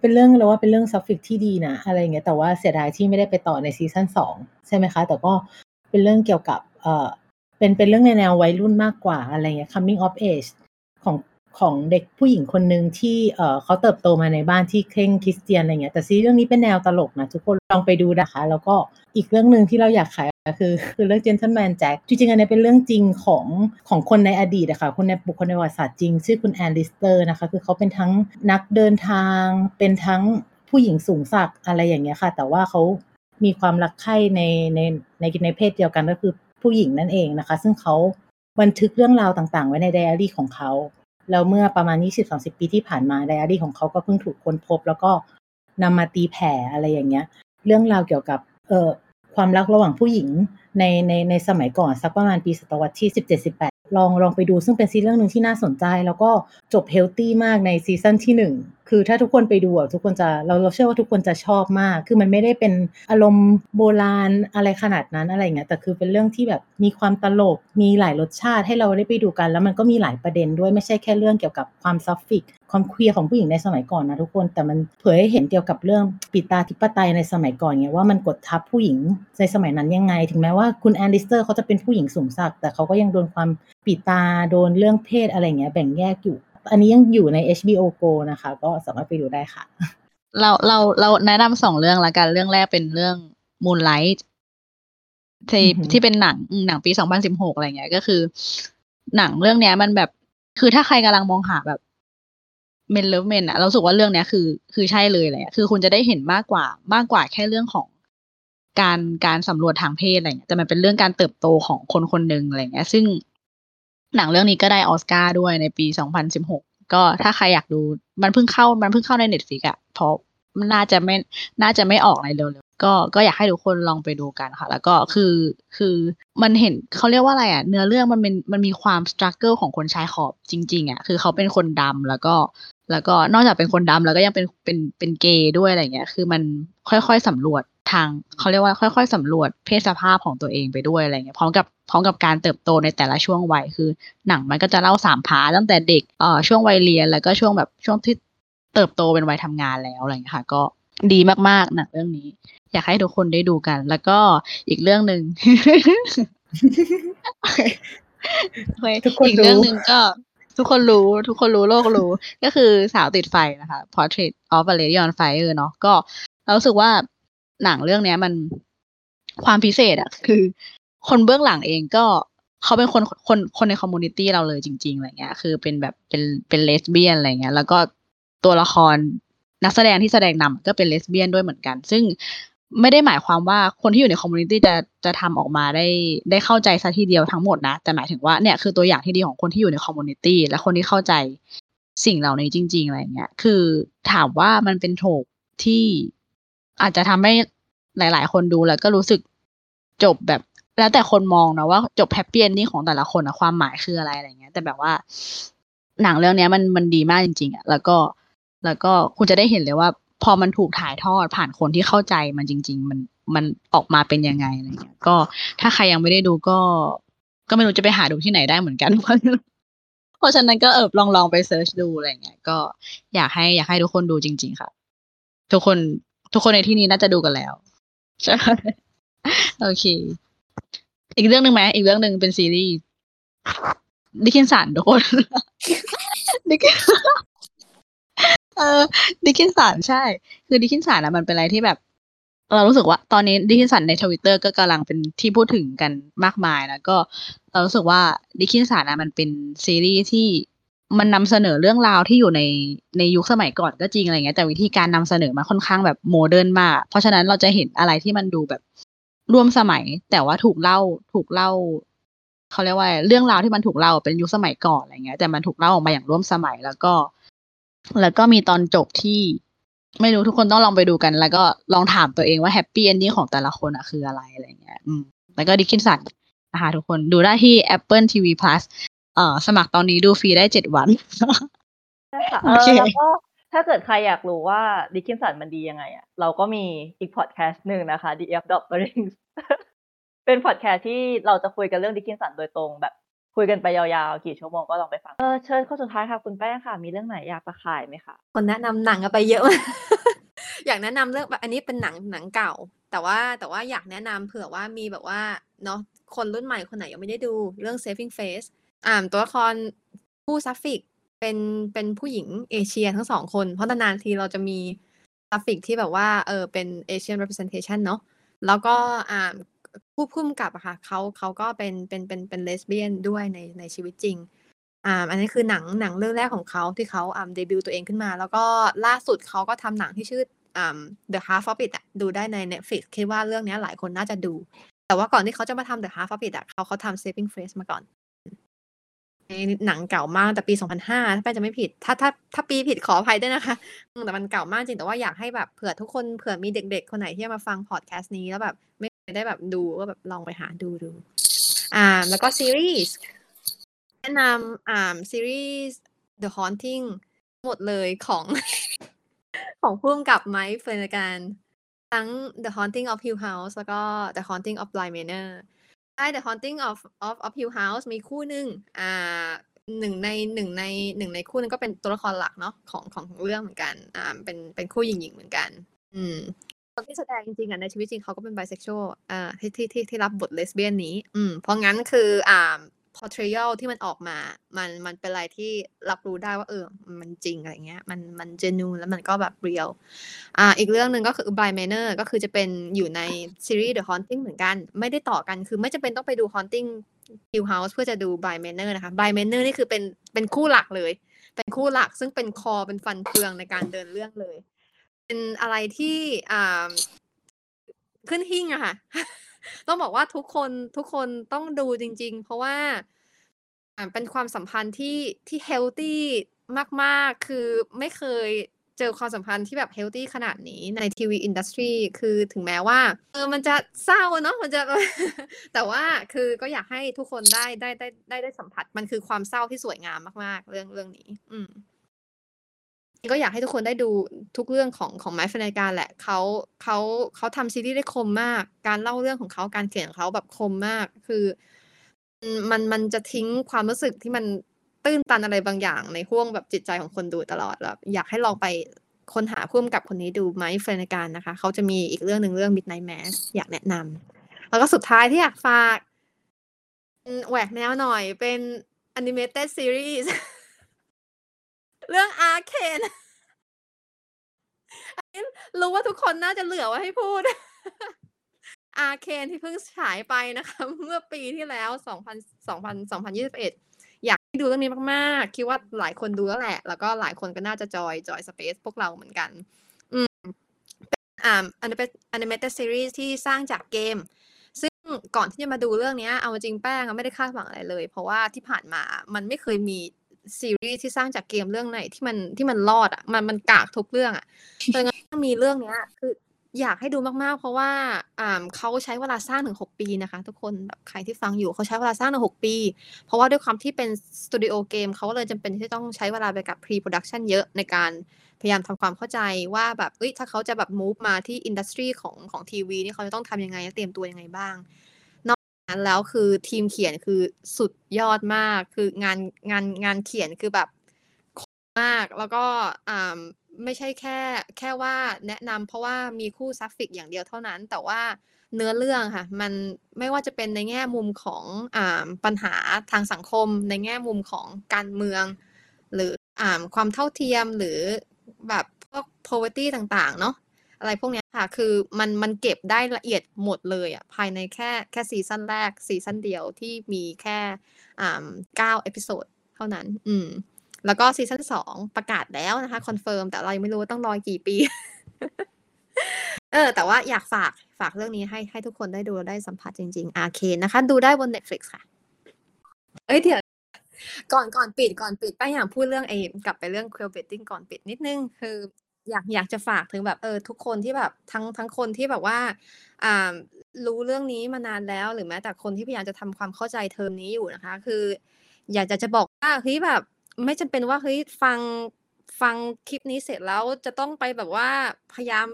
เป็นเรื่องเราว่าเป็นเรื่อง sapphic ที่ดีนะ อะไรอย่างเงี้ยแต่ว่าเสียดายที่ไม่ได้ไปต่อในซีซั่นสองใช่ไหมคะ แต่ก็เป็นเรื่องเกี่ยวกับเอ่อเป็นเป็นเรื่องในแนววัยรุ่นมากกว่าอะไรเงี้ย coming of age ของ ของเด็กผู้หญิงคนหนึ่งที่เออเขาเติบโตมาในบ้านที่เคร่งคริสเตียนอะไรเงี้ยแต่ซีรีส์เรื่องนี้เป็นแนวตลกนะทุกคนลองไปดูนะคะ แล้วก็อีกเรื่องหนึ่งที่เราอยากขายคือคือเรื่อง Gentleman Jack จริงๆอันนี้เป็นเรื่องจริงของของคนในอดีตอะค่ะคนในบุคคลในประวัติศาสตร์จริง ชื่อคุณแอนลิสเตอร์นะคะคือเขาเป็นทั้งนักเดินทาง เป็นทั้งผู้หญิงสูงศักดิ์อะไรอย่างเงี้ยค่ะ แต่ว่าเขามีความรักใคร่ในในในในเพศเดียวกันก็คือผู้หญิงนั่นเองนะคะ ซึ่งเขาบันทึกเรื่องราวต่างๆ ไว้ในไดอารี่ของเขา แล้วเมื่อประมาณ 20-30 ปีที่ผ่านมาไดอารี่ของเขาก็เพิ่งถูกค้นพบ แล้วก็นำมาตีแผ่อะไรอย่างเงี้ย เรื่องราวเกี่ยวกับเอ่อความรักระหว่างผู้หญิงในในในสมัยก่อนสักประมาณปีศตวรรษที่ 17-18 ลองลองไปดูซึ่งเป็นซีรีส์เรื่องหนึ่งที่น่าสนใจ แล้วก็จบ healthy มากในซีซั่นที่หนึ่ง คือถ้าทุกคนไปดูอะทุกคนจะเราเราเชื่อว่าทุกคนจะชอบมาก คือมันไม่ได้เป็นอารมณ์โบราณอะไรขนาดนั้นอะไรเงี้ยแต่คือเป็นเรื่องที่แบบมีความตลกมีหลายรสชาติให้เราได้ไปดูกัน แล้วมันก็มีหลายประเด็นด้วยไม่ใช่แค่เรื่องเกี่ยวกับความ sapphic ความ queer ของผู้หญิงในสมัยก่อนนะทุกคนแต่มันเผยให้เห็นเกี่ยวกับเรื่องปิตาธิปไตยในสมัยก่อนไงว่ามันกดทับผู้หญิงในสมัยนั้นยังไง ถึงแม้ว่าคุณแอนลิสเตอร์เขาจะเป็นผู้หญิงสูงศักดิ์แต่เขาก็ยังโดนความปิตาโดนเรื่องเพศอะไรเงี้ยแบ่งแยกอยู่ อันนี้ยังอยู่ใน HBO Go นะคะ ก็สามารถไปดูได้ค่ะ เราเราเราแนะนำสองเรื่องละกัน เรื่องแรกเป็นเรื่อง Moonlight ที่อือหือที่เป็นหนังอืมหนังปีสองพันสิบหกอะไรเงี้ย ก็คือ หนังเรื่องเนี้ยมันแบบ คือถ้าใครกำลังมองหาแบบmen love men อะเราสึกว่าเรื่องเนี้ยคือ คือใช่เลยแหละคือคุณจะได้เห็นมากกว่ามากกว่าแค่เรื่องของการการสำรวจทางเพศอะไรเงี้ยแต่มันเป็นเรื่องการเติบโตของคนคนหนึ่งอะไรเงี้ย ซึ่ง หนังเรื่องนี้ก็ได้ออสการ์ด้วยในปี 2016 ก็ถ้าใครอยากดูมันเพิ่งเข้ามันเพิ่งเข้าใน Netflix อะเพราะมันน่าจะไม่น่าจะไม่ออกอะไรเร็วๆก็ก็อยากให้ทุกคนลองไปดูกันค่ะ แล้วก็คือคือมันเห็นเขาเรียกว่าอะไรอะเนื้อเรื่องมันเป็นมันมีความ struggle ของคนชายขอบจริง ๆอะคือเขาเป็นคนดำแล้วก็ แล้วก็นอกจากเป็นคนดำแล้วก็ยังเป็นเป็นเป็นเกย์ด้วยอะไรเงี้ย คือมันค่อยๆสำรวจทางเขาเรียกว่าค่อยๆสำรวจเพศสภาพของตัวเองไปด้วยอะไรเงี้ยพร้อมกับพร้อมกับการเติบโตในแต่ละช่วงวัยคือ หนังมันก็จะเล่าสาม part ตั้งแต่เด็กเอ่อช่วงวัยเรียนแล้วก็ช่วงแบบช่วงที่เติบโตเป็นวัยทำงานแล้วอะไรเงี้ยค่ะ ก็ดีมากๆหนังเรื่องนี้ อยากให้ทุกคนได้ดูกัน แล้วก็อีกเรื่องหนึ่งทุกคนอีกเรื่องรู้หนึ่งก็ ทุกคนรู้ ทุกคนรู้โลกรู้ ก็คือสาวติดไฟนะคะ Portrait of a Lady on Fire เนาะก็เรารู้สึกว่าหนังเรื่องเนี้ยมันความพิเศษอะคือ คนเบื้องหลังเองก็เขาเป็นคนคนคนใน community เราเลยจริงๆอะไรเงี้ย คือเป็นแบบเป็นเป็นเลสเบี้ยนอะไรเงี้ย แล้วก็ตัวละครนักแสดงที่แสดงนำก็เป็นเลสเบี้ยนด้วยเหมือนกัน ซึ่ง ไม่ได้หมายความว่าคนที่อยู่ใน community จะจะทำออกมาได้ได้เข้าใจซะทีเดียวทั้งหมดนะ แต่หมายถึงว่าเนี่ยคือตัวอย่างที่ดีของคนที่อยู่ใน community และคนที่เข้าใจสิ่งเหล่านี้จริง ๆ อะไรเงี้ย คือถามว่ามันเป็นโถกที่อาจจะทำให้หลาย ๆ คนดูแล้วก็รู้สึกจบแบบ แล้วแต่คนมองนะว่าจบ happy ending ของแต่ละคนอะความหมายคืออะไรอะไรเงี้ย แต่แบบว่าหนังเรื่องนี้มันมันดีมากจริง ๆอะแล้วก็แล้วก็คุณจะได้เห็นเลยว่า พอมันถูกถ่ายทอดผ่านคนที่เข้าใจมันจริง ๆ มันมันออกมาเป็นยังไงอะไรเงี้ยก็ถ้าใครยังไม่ได้ดูก็ ก็ไม่รู้จะไปหาดูที่ไหนได้เหมือนกันเพราะเพราะฉะนั้นก็เออลองลองไปเซิร์ชดูอะไรเงี้ยก็อยากให้อยากให้ทุกคนดูจริง ๆ ค่ะ ทุกคนทุกคนในที่นี้น่าจะดูกันแล้วใช่โอเค อีกเรื่องหนึ่งไหมอีกเรื่องหนึ่งเป็นซีรีส์ดิคินสันทุกคนDickin เออ Dickinson ใช่ คือ Dickinson อะมันเป็นอะไรที่แบบ เรารู้สึกว่า ตอนนี้ Dickinson ในทวิตเตอร์ก็กำลังเป็นที่พูดถึงกันมากมายแล้วก็เรารู้สึกว่า Dickinson อะมันเป็นซีรีส์ที่มันนำเสนอเรื่องราวที่อยู่ในในยุคสมัยก่อนก็จริงอะไรเงี้ยแต่วิธีการนำเสนอมันค่อนข้างแบบ modern มาก เพราะฉะนั้นเราจะเห็นอะไรที่มันดูแบบร่วมสมัย แต่ว่าถูกเล่าถูกเล่าเขาเรียกว่าเรื่องราวที่มันถูกเล่าเป็นยุคสมัยก่อนอะไรเงี้ยแต่มันถูกเล่าออกมาอย่างร่วมสมัยแล้วก็ แล้วก็มีตอนจบที่ไม่รู้ทุกคนต้องลองไปดูกัน แล้วก็ลองถามตัวเองว่า happy ending ของแต่ละคนอะคืออะไรอะไรเงี้ย อืม แล้วก็ Dickinson นะคะทุกคนดูได้ที่ Apple TV Plus เอ่อสมัครตอนนี้ดูฟรีได้เจ็ดวันใช่ค่ะโอเออเคแล้วก็ถ้าเกิดใครอยากรู้ว่า Dickinson มันดียังไงอะเราก็มีอีกพอดแคสต์หนึ่งนะคะ DF d o p p e r i n g เป็นพอดแคสต์ที่เราจะคุยกันเรื่อง Dickinson โดยตรงแบบ คุยกันไปยาวๆ กี่ชั่วโมงก็ลองไปฟัง เออเชิญข้อสุดท้ายค่ะคุณแป้งค่ะ มีเรื่องไหนอยากจะขายไหมคะ คนแนะนำหนังกันไปเยอะมากอยากแนะนำเรื่องแบบอันนี้เป็นหนังหนังเก่า แต่ว่าแต่ว่าอยากแนะนำเผื่อว่ามีแบบว่าเนาะคนรุ่นใหม่คนไหนยังไม่ได้ดูเรื่อง Saving Face อ่าตัวละครคู่ sapphic เป็นเป็นผู้หญิงเอเชียทั้งสองคน เพราะนานๆทีเราจะมีsapphic ที่แบบว่าเออเป็นเอเชียน representation เนาะแล้วก็อ่า ผู้พุ่มกับอะค่ะเขาเขาก็เป็นเป็นเป็นเป็นเลสเบี้ยนด้วยในในชีวิตจริงอ่าอันนี้คือหนังหนังเรื่องแรกของเขาที่เขาอ่าเดบิวต์ตัวเองขึ้นมา แล้วก็ล่าสุดเขาก็ทำหนังที่ชื่ออ่า The Half of It อะดูได้ใน Netflix คิดว่าเรื่องนี้หลายคนน่าจะดู แต่ว่าก่อนที่เขาจะมาทำ The Half of It อะเขาเขาทำ Saving Face มาก่อนในหนังเก่ามากแต่ปี 2005 ถ้าแป้งจำไม่ผิด ถ้าถ้าถ้าปีผิดขออภัยด้วยนะคะ แต่มันเก่ามากจริง แต่ว่าอยากให้แบบเผื่อทุกคนเผื่อมีเด็กๆ คนไหนที่จะมาฟังพอดแคสต์นี้แล้วแบบไม่ ได้แบบดูก็แบบลองไปหาดูดูอ่าแล้วก็ซีรีส์แนะนำอ่าซีรีส์ The Haunting หมดเลยของของพุ่มกับไมค์เฟนการทั้ง The Haunting of Hill House แล้วก็ The Haunting of Bly Manor ใช่ The Haunting of of of Hill House มีคู่หนึ่งอ่าหนึ่งในหนึ่งในหนึ่งในคู่นึงก็เป็นตัวละครหลักเนาะของของเรื่องเหมือนกัน อ่าเป็นเป็นคู่หญิงๆเหมือนกัน อืม คนที่แสดงจริงๆอะในชีวิตจริงเขาก็เป็นไบเซ็กชวลอ่าที่ที่ที่ที่รับบทเลสเบี้ยนนี้ อืมเพราะงั้นคืออ่า portrayal ที่มันออกมา มันมันเป็นอะไรที่รับรู้ได้ว่าเออ มันจริงอะไรเงี้ย มันมัน genuine แล้วมันก็แบบ real อ่า อีกเรื่องหนึ่งก็คือ Bly Manor ก็คือจะเป็นอยู่ในซีรีส์ The Haunting เหมือนกัน ไม่ได้ต่อกันคือไม่จำเป็นต้องไปดู Haunting Hill House เพื่อจะดู Bly Manor นะคะ Bly Manor นี่คือเป็นเป็นคู่หลักเลย เป็นคู่หลักซึ่งเป็นคอเป็นฟันเฟืองในการเดินเรื่องเลย เป็นอะไรที่อ่าขึ้นหิ้งอะค่ะ ต้องบอกว่าทุกคนทุกคนต้องดูจริง ๆ เพราะว่าอ่าเป็นความสัมพันธ์ที่ที่ healthy มากๆ คือไม่เคยเจอความสัมพันธ์ที่แบบ healthy ขนาดนี้ใน TV industryคือถึงแม้ว่าเออมันจะเศร้าเนาะมันจะ แต่ว่าคือก็อยากให้ทุกคนได้ได้ได้ได้ได้สัมผัสมันคือความเศร้าที่สวยงามมาก ๆ เรื่องเรื่องนี้ อืม ก็อยากให้ทุกคนได้ดูทุกเรื่องของของไม้ฟนาการแหละเขาเขาเขาทำซีรีส์ได้คมมาก การเล่าเรื่องของเขาการเขียนของเขาแบบคมมาก คือ มันมันจะทิ้งความรู้สึกที่มันตื้นตันอะไรบางอย่าง ในห้วงแบบจิตใจของคนดูตลอดแล้วอยากให้ลองไปค้นหาพ่วงกับคนนี้ดูไหมเฟรนการนะคะ เขาจะมีอีกเรื่องหนึ่งเรื่อง Midnight Mass อยากแนะนำแล้วก็สุดท้ายที่อยากฝากแหวกแนวหน่อยเป็น animated series เรื่อง Arcane อันนี้รู้ว่าทุกคนน่าจะเหลือไว้ให้พูด Arcane ที่เพิ่งฉายไปนะคะ เมื่อปีที่แล้ว 2000 2000 2021 อยากให้ดูเรื่องนี้มาก ๆ คิดว่าหลายคนดูแล้วแหละ แล้วก็หลายคนก็น่าจะจอยจอยสเปซพวกเราเหมือนกัน อืมเป็นอ่า animated animated series ที่สร้างจากเกม ซึ่งก่อนที่จะมาดูเรื่องนี้เอาจริงแป้งไม่ได้คาดหวังอะไรเลย เพราะว่าที่ผ่านมามันไม่เคยมี ซีรีส์ที่สร้างจากเกมเรื่องไหนที่มันที่มันรอดอะมันมันกากทุกเรื่องอะดังนั้นถ้ามีเรื่องเนี้ยคืออยากให้ดูมากๆ เพราะว่าอ่าเขาใช้เวลาสร้างถึงหกปีนะคะ ทุกคนแบบใครที่ฟังอยู่เขาใช้เวลาสร้างถึงหกปี เพราะว่าด้วยความที่เป็นสตูดิโอเกมเขาเลยจำเป็นที่ต้องใช้เวลาไปกับ pre-production เยอะในการพยายามทำความเข้าใจว่าแบบเอ้ยถ้าเขาจะแบบมูฟมาที่อินดัสทรีของของทีวีนี่เขาจะต้องทำยังไงเตรียมตัวยังไงบ้าง นั้นแล้วคือทีมเขียนคือสุดยอดมาก คืองานงานงานเขียนคือแบบคมมากแล้วก็อ่าไม่ใช่แค่แค่ว่าแนะนำเพราะว่ามีคู่ซัฟฟิกอย่างเดียวเท่านั้น แต่ว่าเนื้อเรื่องค่ะ มันไม่ว่าจะเป็นในแง่มุมของอ่าปัญหาทางสังคม ในแง่มุมของการเมือง หรืออ่าความเท่าเทียมหรือแบบพวก poverty ต่างๆ เนาะ อะไรพวกนี้ค่ะ คือมันมันเก็บได้ละเอียดหมดเลยอะภายในแค่แค่ซีซั่นแรกซีซั่นเดียวที่มีแค่อ่าเก้า episode เท่านั้น อืม แล้วก็ซีซั่นสองประกาศแล้วนะคะ confirm แต่เรายังไม่รู้ต้องรอกี่ปี เออ แต่ว่าอยากฝากฝากเรื่องนี้ให้ให้ทุกคนได้ดูได้สัมผัสจริงๆ Arcane นะคะ ดูได้บน Netflix ค่ะ เอ้ยเดี๋ยวก่อนก่อนปิดก่อนปิดป้าอยากพูดเรื่องไอ้กลับไปเรื่อง queer betting ก่อนปิดนิดนึง คือ อยากอยากจะฝากถึงแบบเออทุกคนที่แบบทั้งทั้งคนที่แบบว่าอ่ารู้เรื่องนี้มานานแล้วหรือแม้แต่คนที่พยายามจะทำความเข้าใจเทอมนี้อยู่นะคะ คือ อยากจะจะบอกว่าเฮ้ยแบบ ไม่จำเป็นว่าเฮ้ยฟังฟังคลิปนี้เสร็จแล้วจะต้องไปแบบว่าพยายาม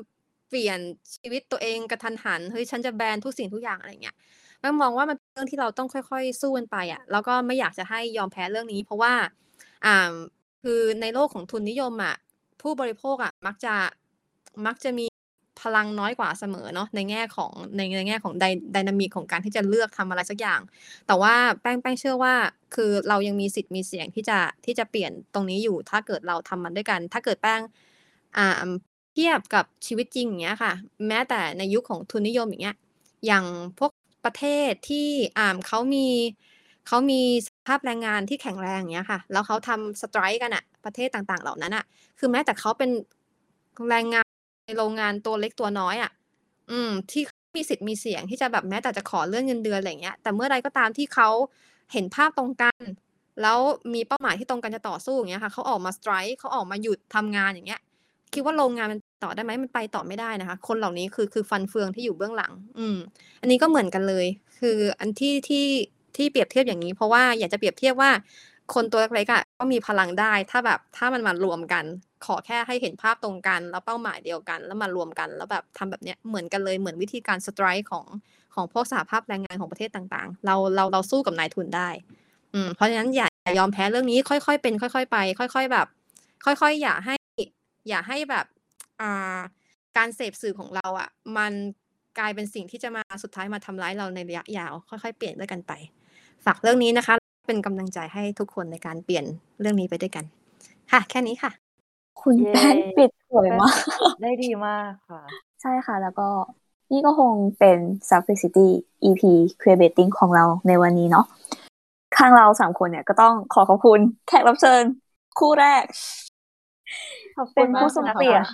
เปลี่ยนชีวิตตัวเองกระทันหันเฮ้ยฉันจะแบนทุกสิ่งทุกอย่างอะไรเงี้ยแม่มองว่ามันเป็นเรื่องที่เราต้องค่อยๆ สู้กันไปอะแล้วก็ไม่อยากจะให้ยอมแพ้เรื่องนี้ เพราะว่าอ่าคือในโลกของทุนนิยมอะ ผู้บริโภคอะมักจะมักจะมีพลังน้อยกว่าเสมอเนาะในแง่ของในในแง่ของไดไดนามิกของการที่จะเลือกทำอะไรสักอย่าง แต่ว่าแป้งแป้งเชื่อว่าคือเรายังมีสิทธิ์มีเสียงที่จะที่จะเปลี่ยนตรงนี้อยู่ ถ้าเกิดเราทำมันด้วยกัน ถ้าเกิดแป้งอ่าเทียบกับชีวิตจริงอย่างเงี้ยค่ะ แม้แต่ในยุคของทุนนิยมอย่างเงี้ยอย่างพวกประเทศที่อ่าเขามี เขามีสภาพแรงงานที่แข็งแรงอย่างเงี้ยค่ะ แล้วเขาทำสไตร์กันอะประเทศต่างๆ เหล่านั้นอะคือแม้แต่เขาเป็นแรงงานในโรงงานตัวเล็กตัวน้อยอะอืม ที่มีสิทธิ์มีเสียงที่จะแบบแม้แต่จะขอเลื่อนเงินเดือนอะไรเงี้ย แต่เมื่อใดก็ตามที่เขาเห็นภาพตรงกัน แล้วมีเป้าหมายที่ตรงกันจะต่อสู้อย่างเงี้ยค่ะเขาออกมาสไตร์เขาออกมาหยุดทำงานอย่างเงี้ย คิดว่าโรงงานมันต่อได้ไหมมันไปต่อไม่ได้นะคะ คนเหล่านี้คือคือฟันเฟืองที่อยู่เบื้องหลัง อืม อันนี้ก็เหมือนกันเลย คืออันที่ที่ ที่เปรียบเทียบอย่างนี้ เพราะว่าอยากจะเปรียบเทียบว่าคนตัวเล็กๆอะก็มีพลังได้ ถ้าแบบถ้ามันมารวมกัน ขอแค่ให้เห็นภาพตรงกัน แล้วเป้าหมายเดียวกัน แล้วมารวมกัน แล้วแบบทำแบบเนี้ยเหมือนกันเลยเหมือนวิธีการสไตร์ของของพวกสหภาพแรงงานของประเทศต่างๆ เราเราเราสู้กับนายทุนได้ อืมเพราะฉะนั้นอย่าอย่ายอมแพ้เรื่องนี้ค่อยๆเป็น ค่อย ๆ ไป ค่อย ๆแบบ ค่อยๆ อย่าให้ อย่าให้แบบอ่าการเสพสื่อของเราอะมันกลายเป็นสิ่งที่จะมาสุดท้ายมาทำร้ายเราในระยะยาว ค่อยๆ เปลี่ยนด้วยกันไป ฝากเรื่องนี้นะคะ เป็นกำลังใจให้ทุกคนในการเปลี่ยนเรื่องนี้ไปด้วยกัน ค่ะ แค่นี้ค่ะ คุณเย้แป้งปิดสวยมากได้ดีมากค่ะ ใช่ค่ะ แล้วก็นี่ก็คงเป็น Suffix City EP Queer Betting ของเราในวันนี้เนาะข้างเราสามคนเนี่ยก็ต้องขอขอบคุณแขกรับเชิญ คู่แรกขอบคุเป็นณมากผู้ทรงค่ะเกียรติ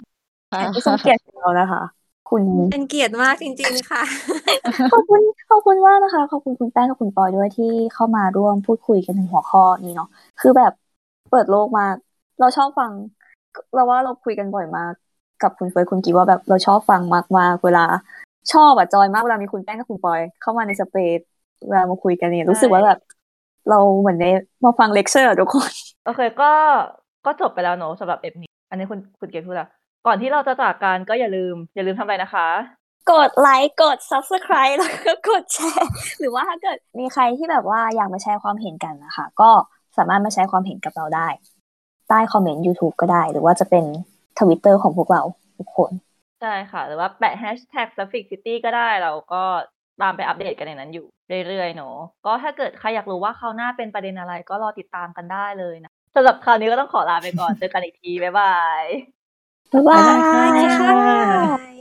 ค่ะเป็นผู้ทรงเกียรติของเรานะคะ คุณเป็นเกียรติมากจริง ๆ ค่ะ ขอบคุณขอบคุณมากนะคะ ขอบคุณคุณแป้งกับคุณปอยด้วยที่เข้ามาร่วมพูดคุยกันถึงหัวข้อนี้เนาะคือแบบเปิดโลกมาก เราชอบฟัง เราว่าเราคุยกันบ่อยมากกับคุณเฟิร์สคุณกีว่าแบบเราชอบฟังมากๆเวลาชอบอะจอยมากเวลามีคุณแป้งกับคุณปอย เข้ามาในสเปซเวลามาคุยกันเนี่ยรู้สึกว่าแบบเราเหมือนได้มาฟังเลคเชอร์ทุกคน โอเคก็ก็จบไปแล้วเนอะสำหรับ EP นี้ อันนี้คุณคุณเกดพูดละ ก่อนที่เราจะจากกันก็อย่าลืม อย่าลืมทำอะไรนะคะ กดไลค์กด subscribe แล้วก็กดแชร์ หรือว่าถ้าเกิดมีใครที่แบบว่าอยากมาแชร์ความเห็นกันนะคะ ก็สามารถมาแชร์ความเห็นกับเราได้ ใต้คอมเมนต์ YouTube ก็ได้ หรือว่าจะเป็นทวิตเตอร์ของพวกเราทุกคน ใช่ค่ะ หรือว่าแปะแฮชแท็ก Sapphicity ก็ได้เราก็ตามไปอัปเดตกันในนั้นอยู่เรื่อยๆเนอะก็ถ้าเกิดใครอยากรู้ว่าคราวหน้าเป็นประเด็นอะไรก็รอติดตามกันได้เลยนะสำหรับคราวนี้ก็ต้องขอลาไปก่อน เจอกันอีกที บ๊ายบาย บ๊ายบ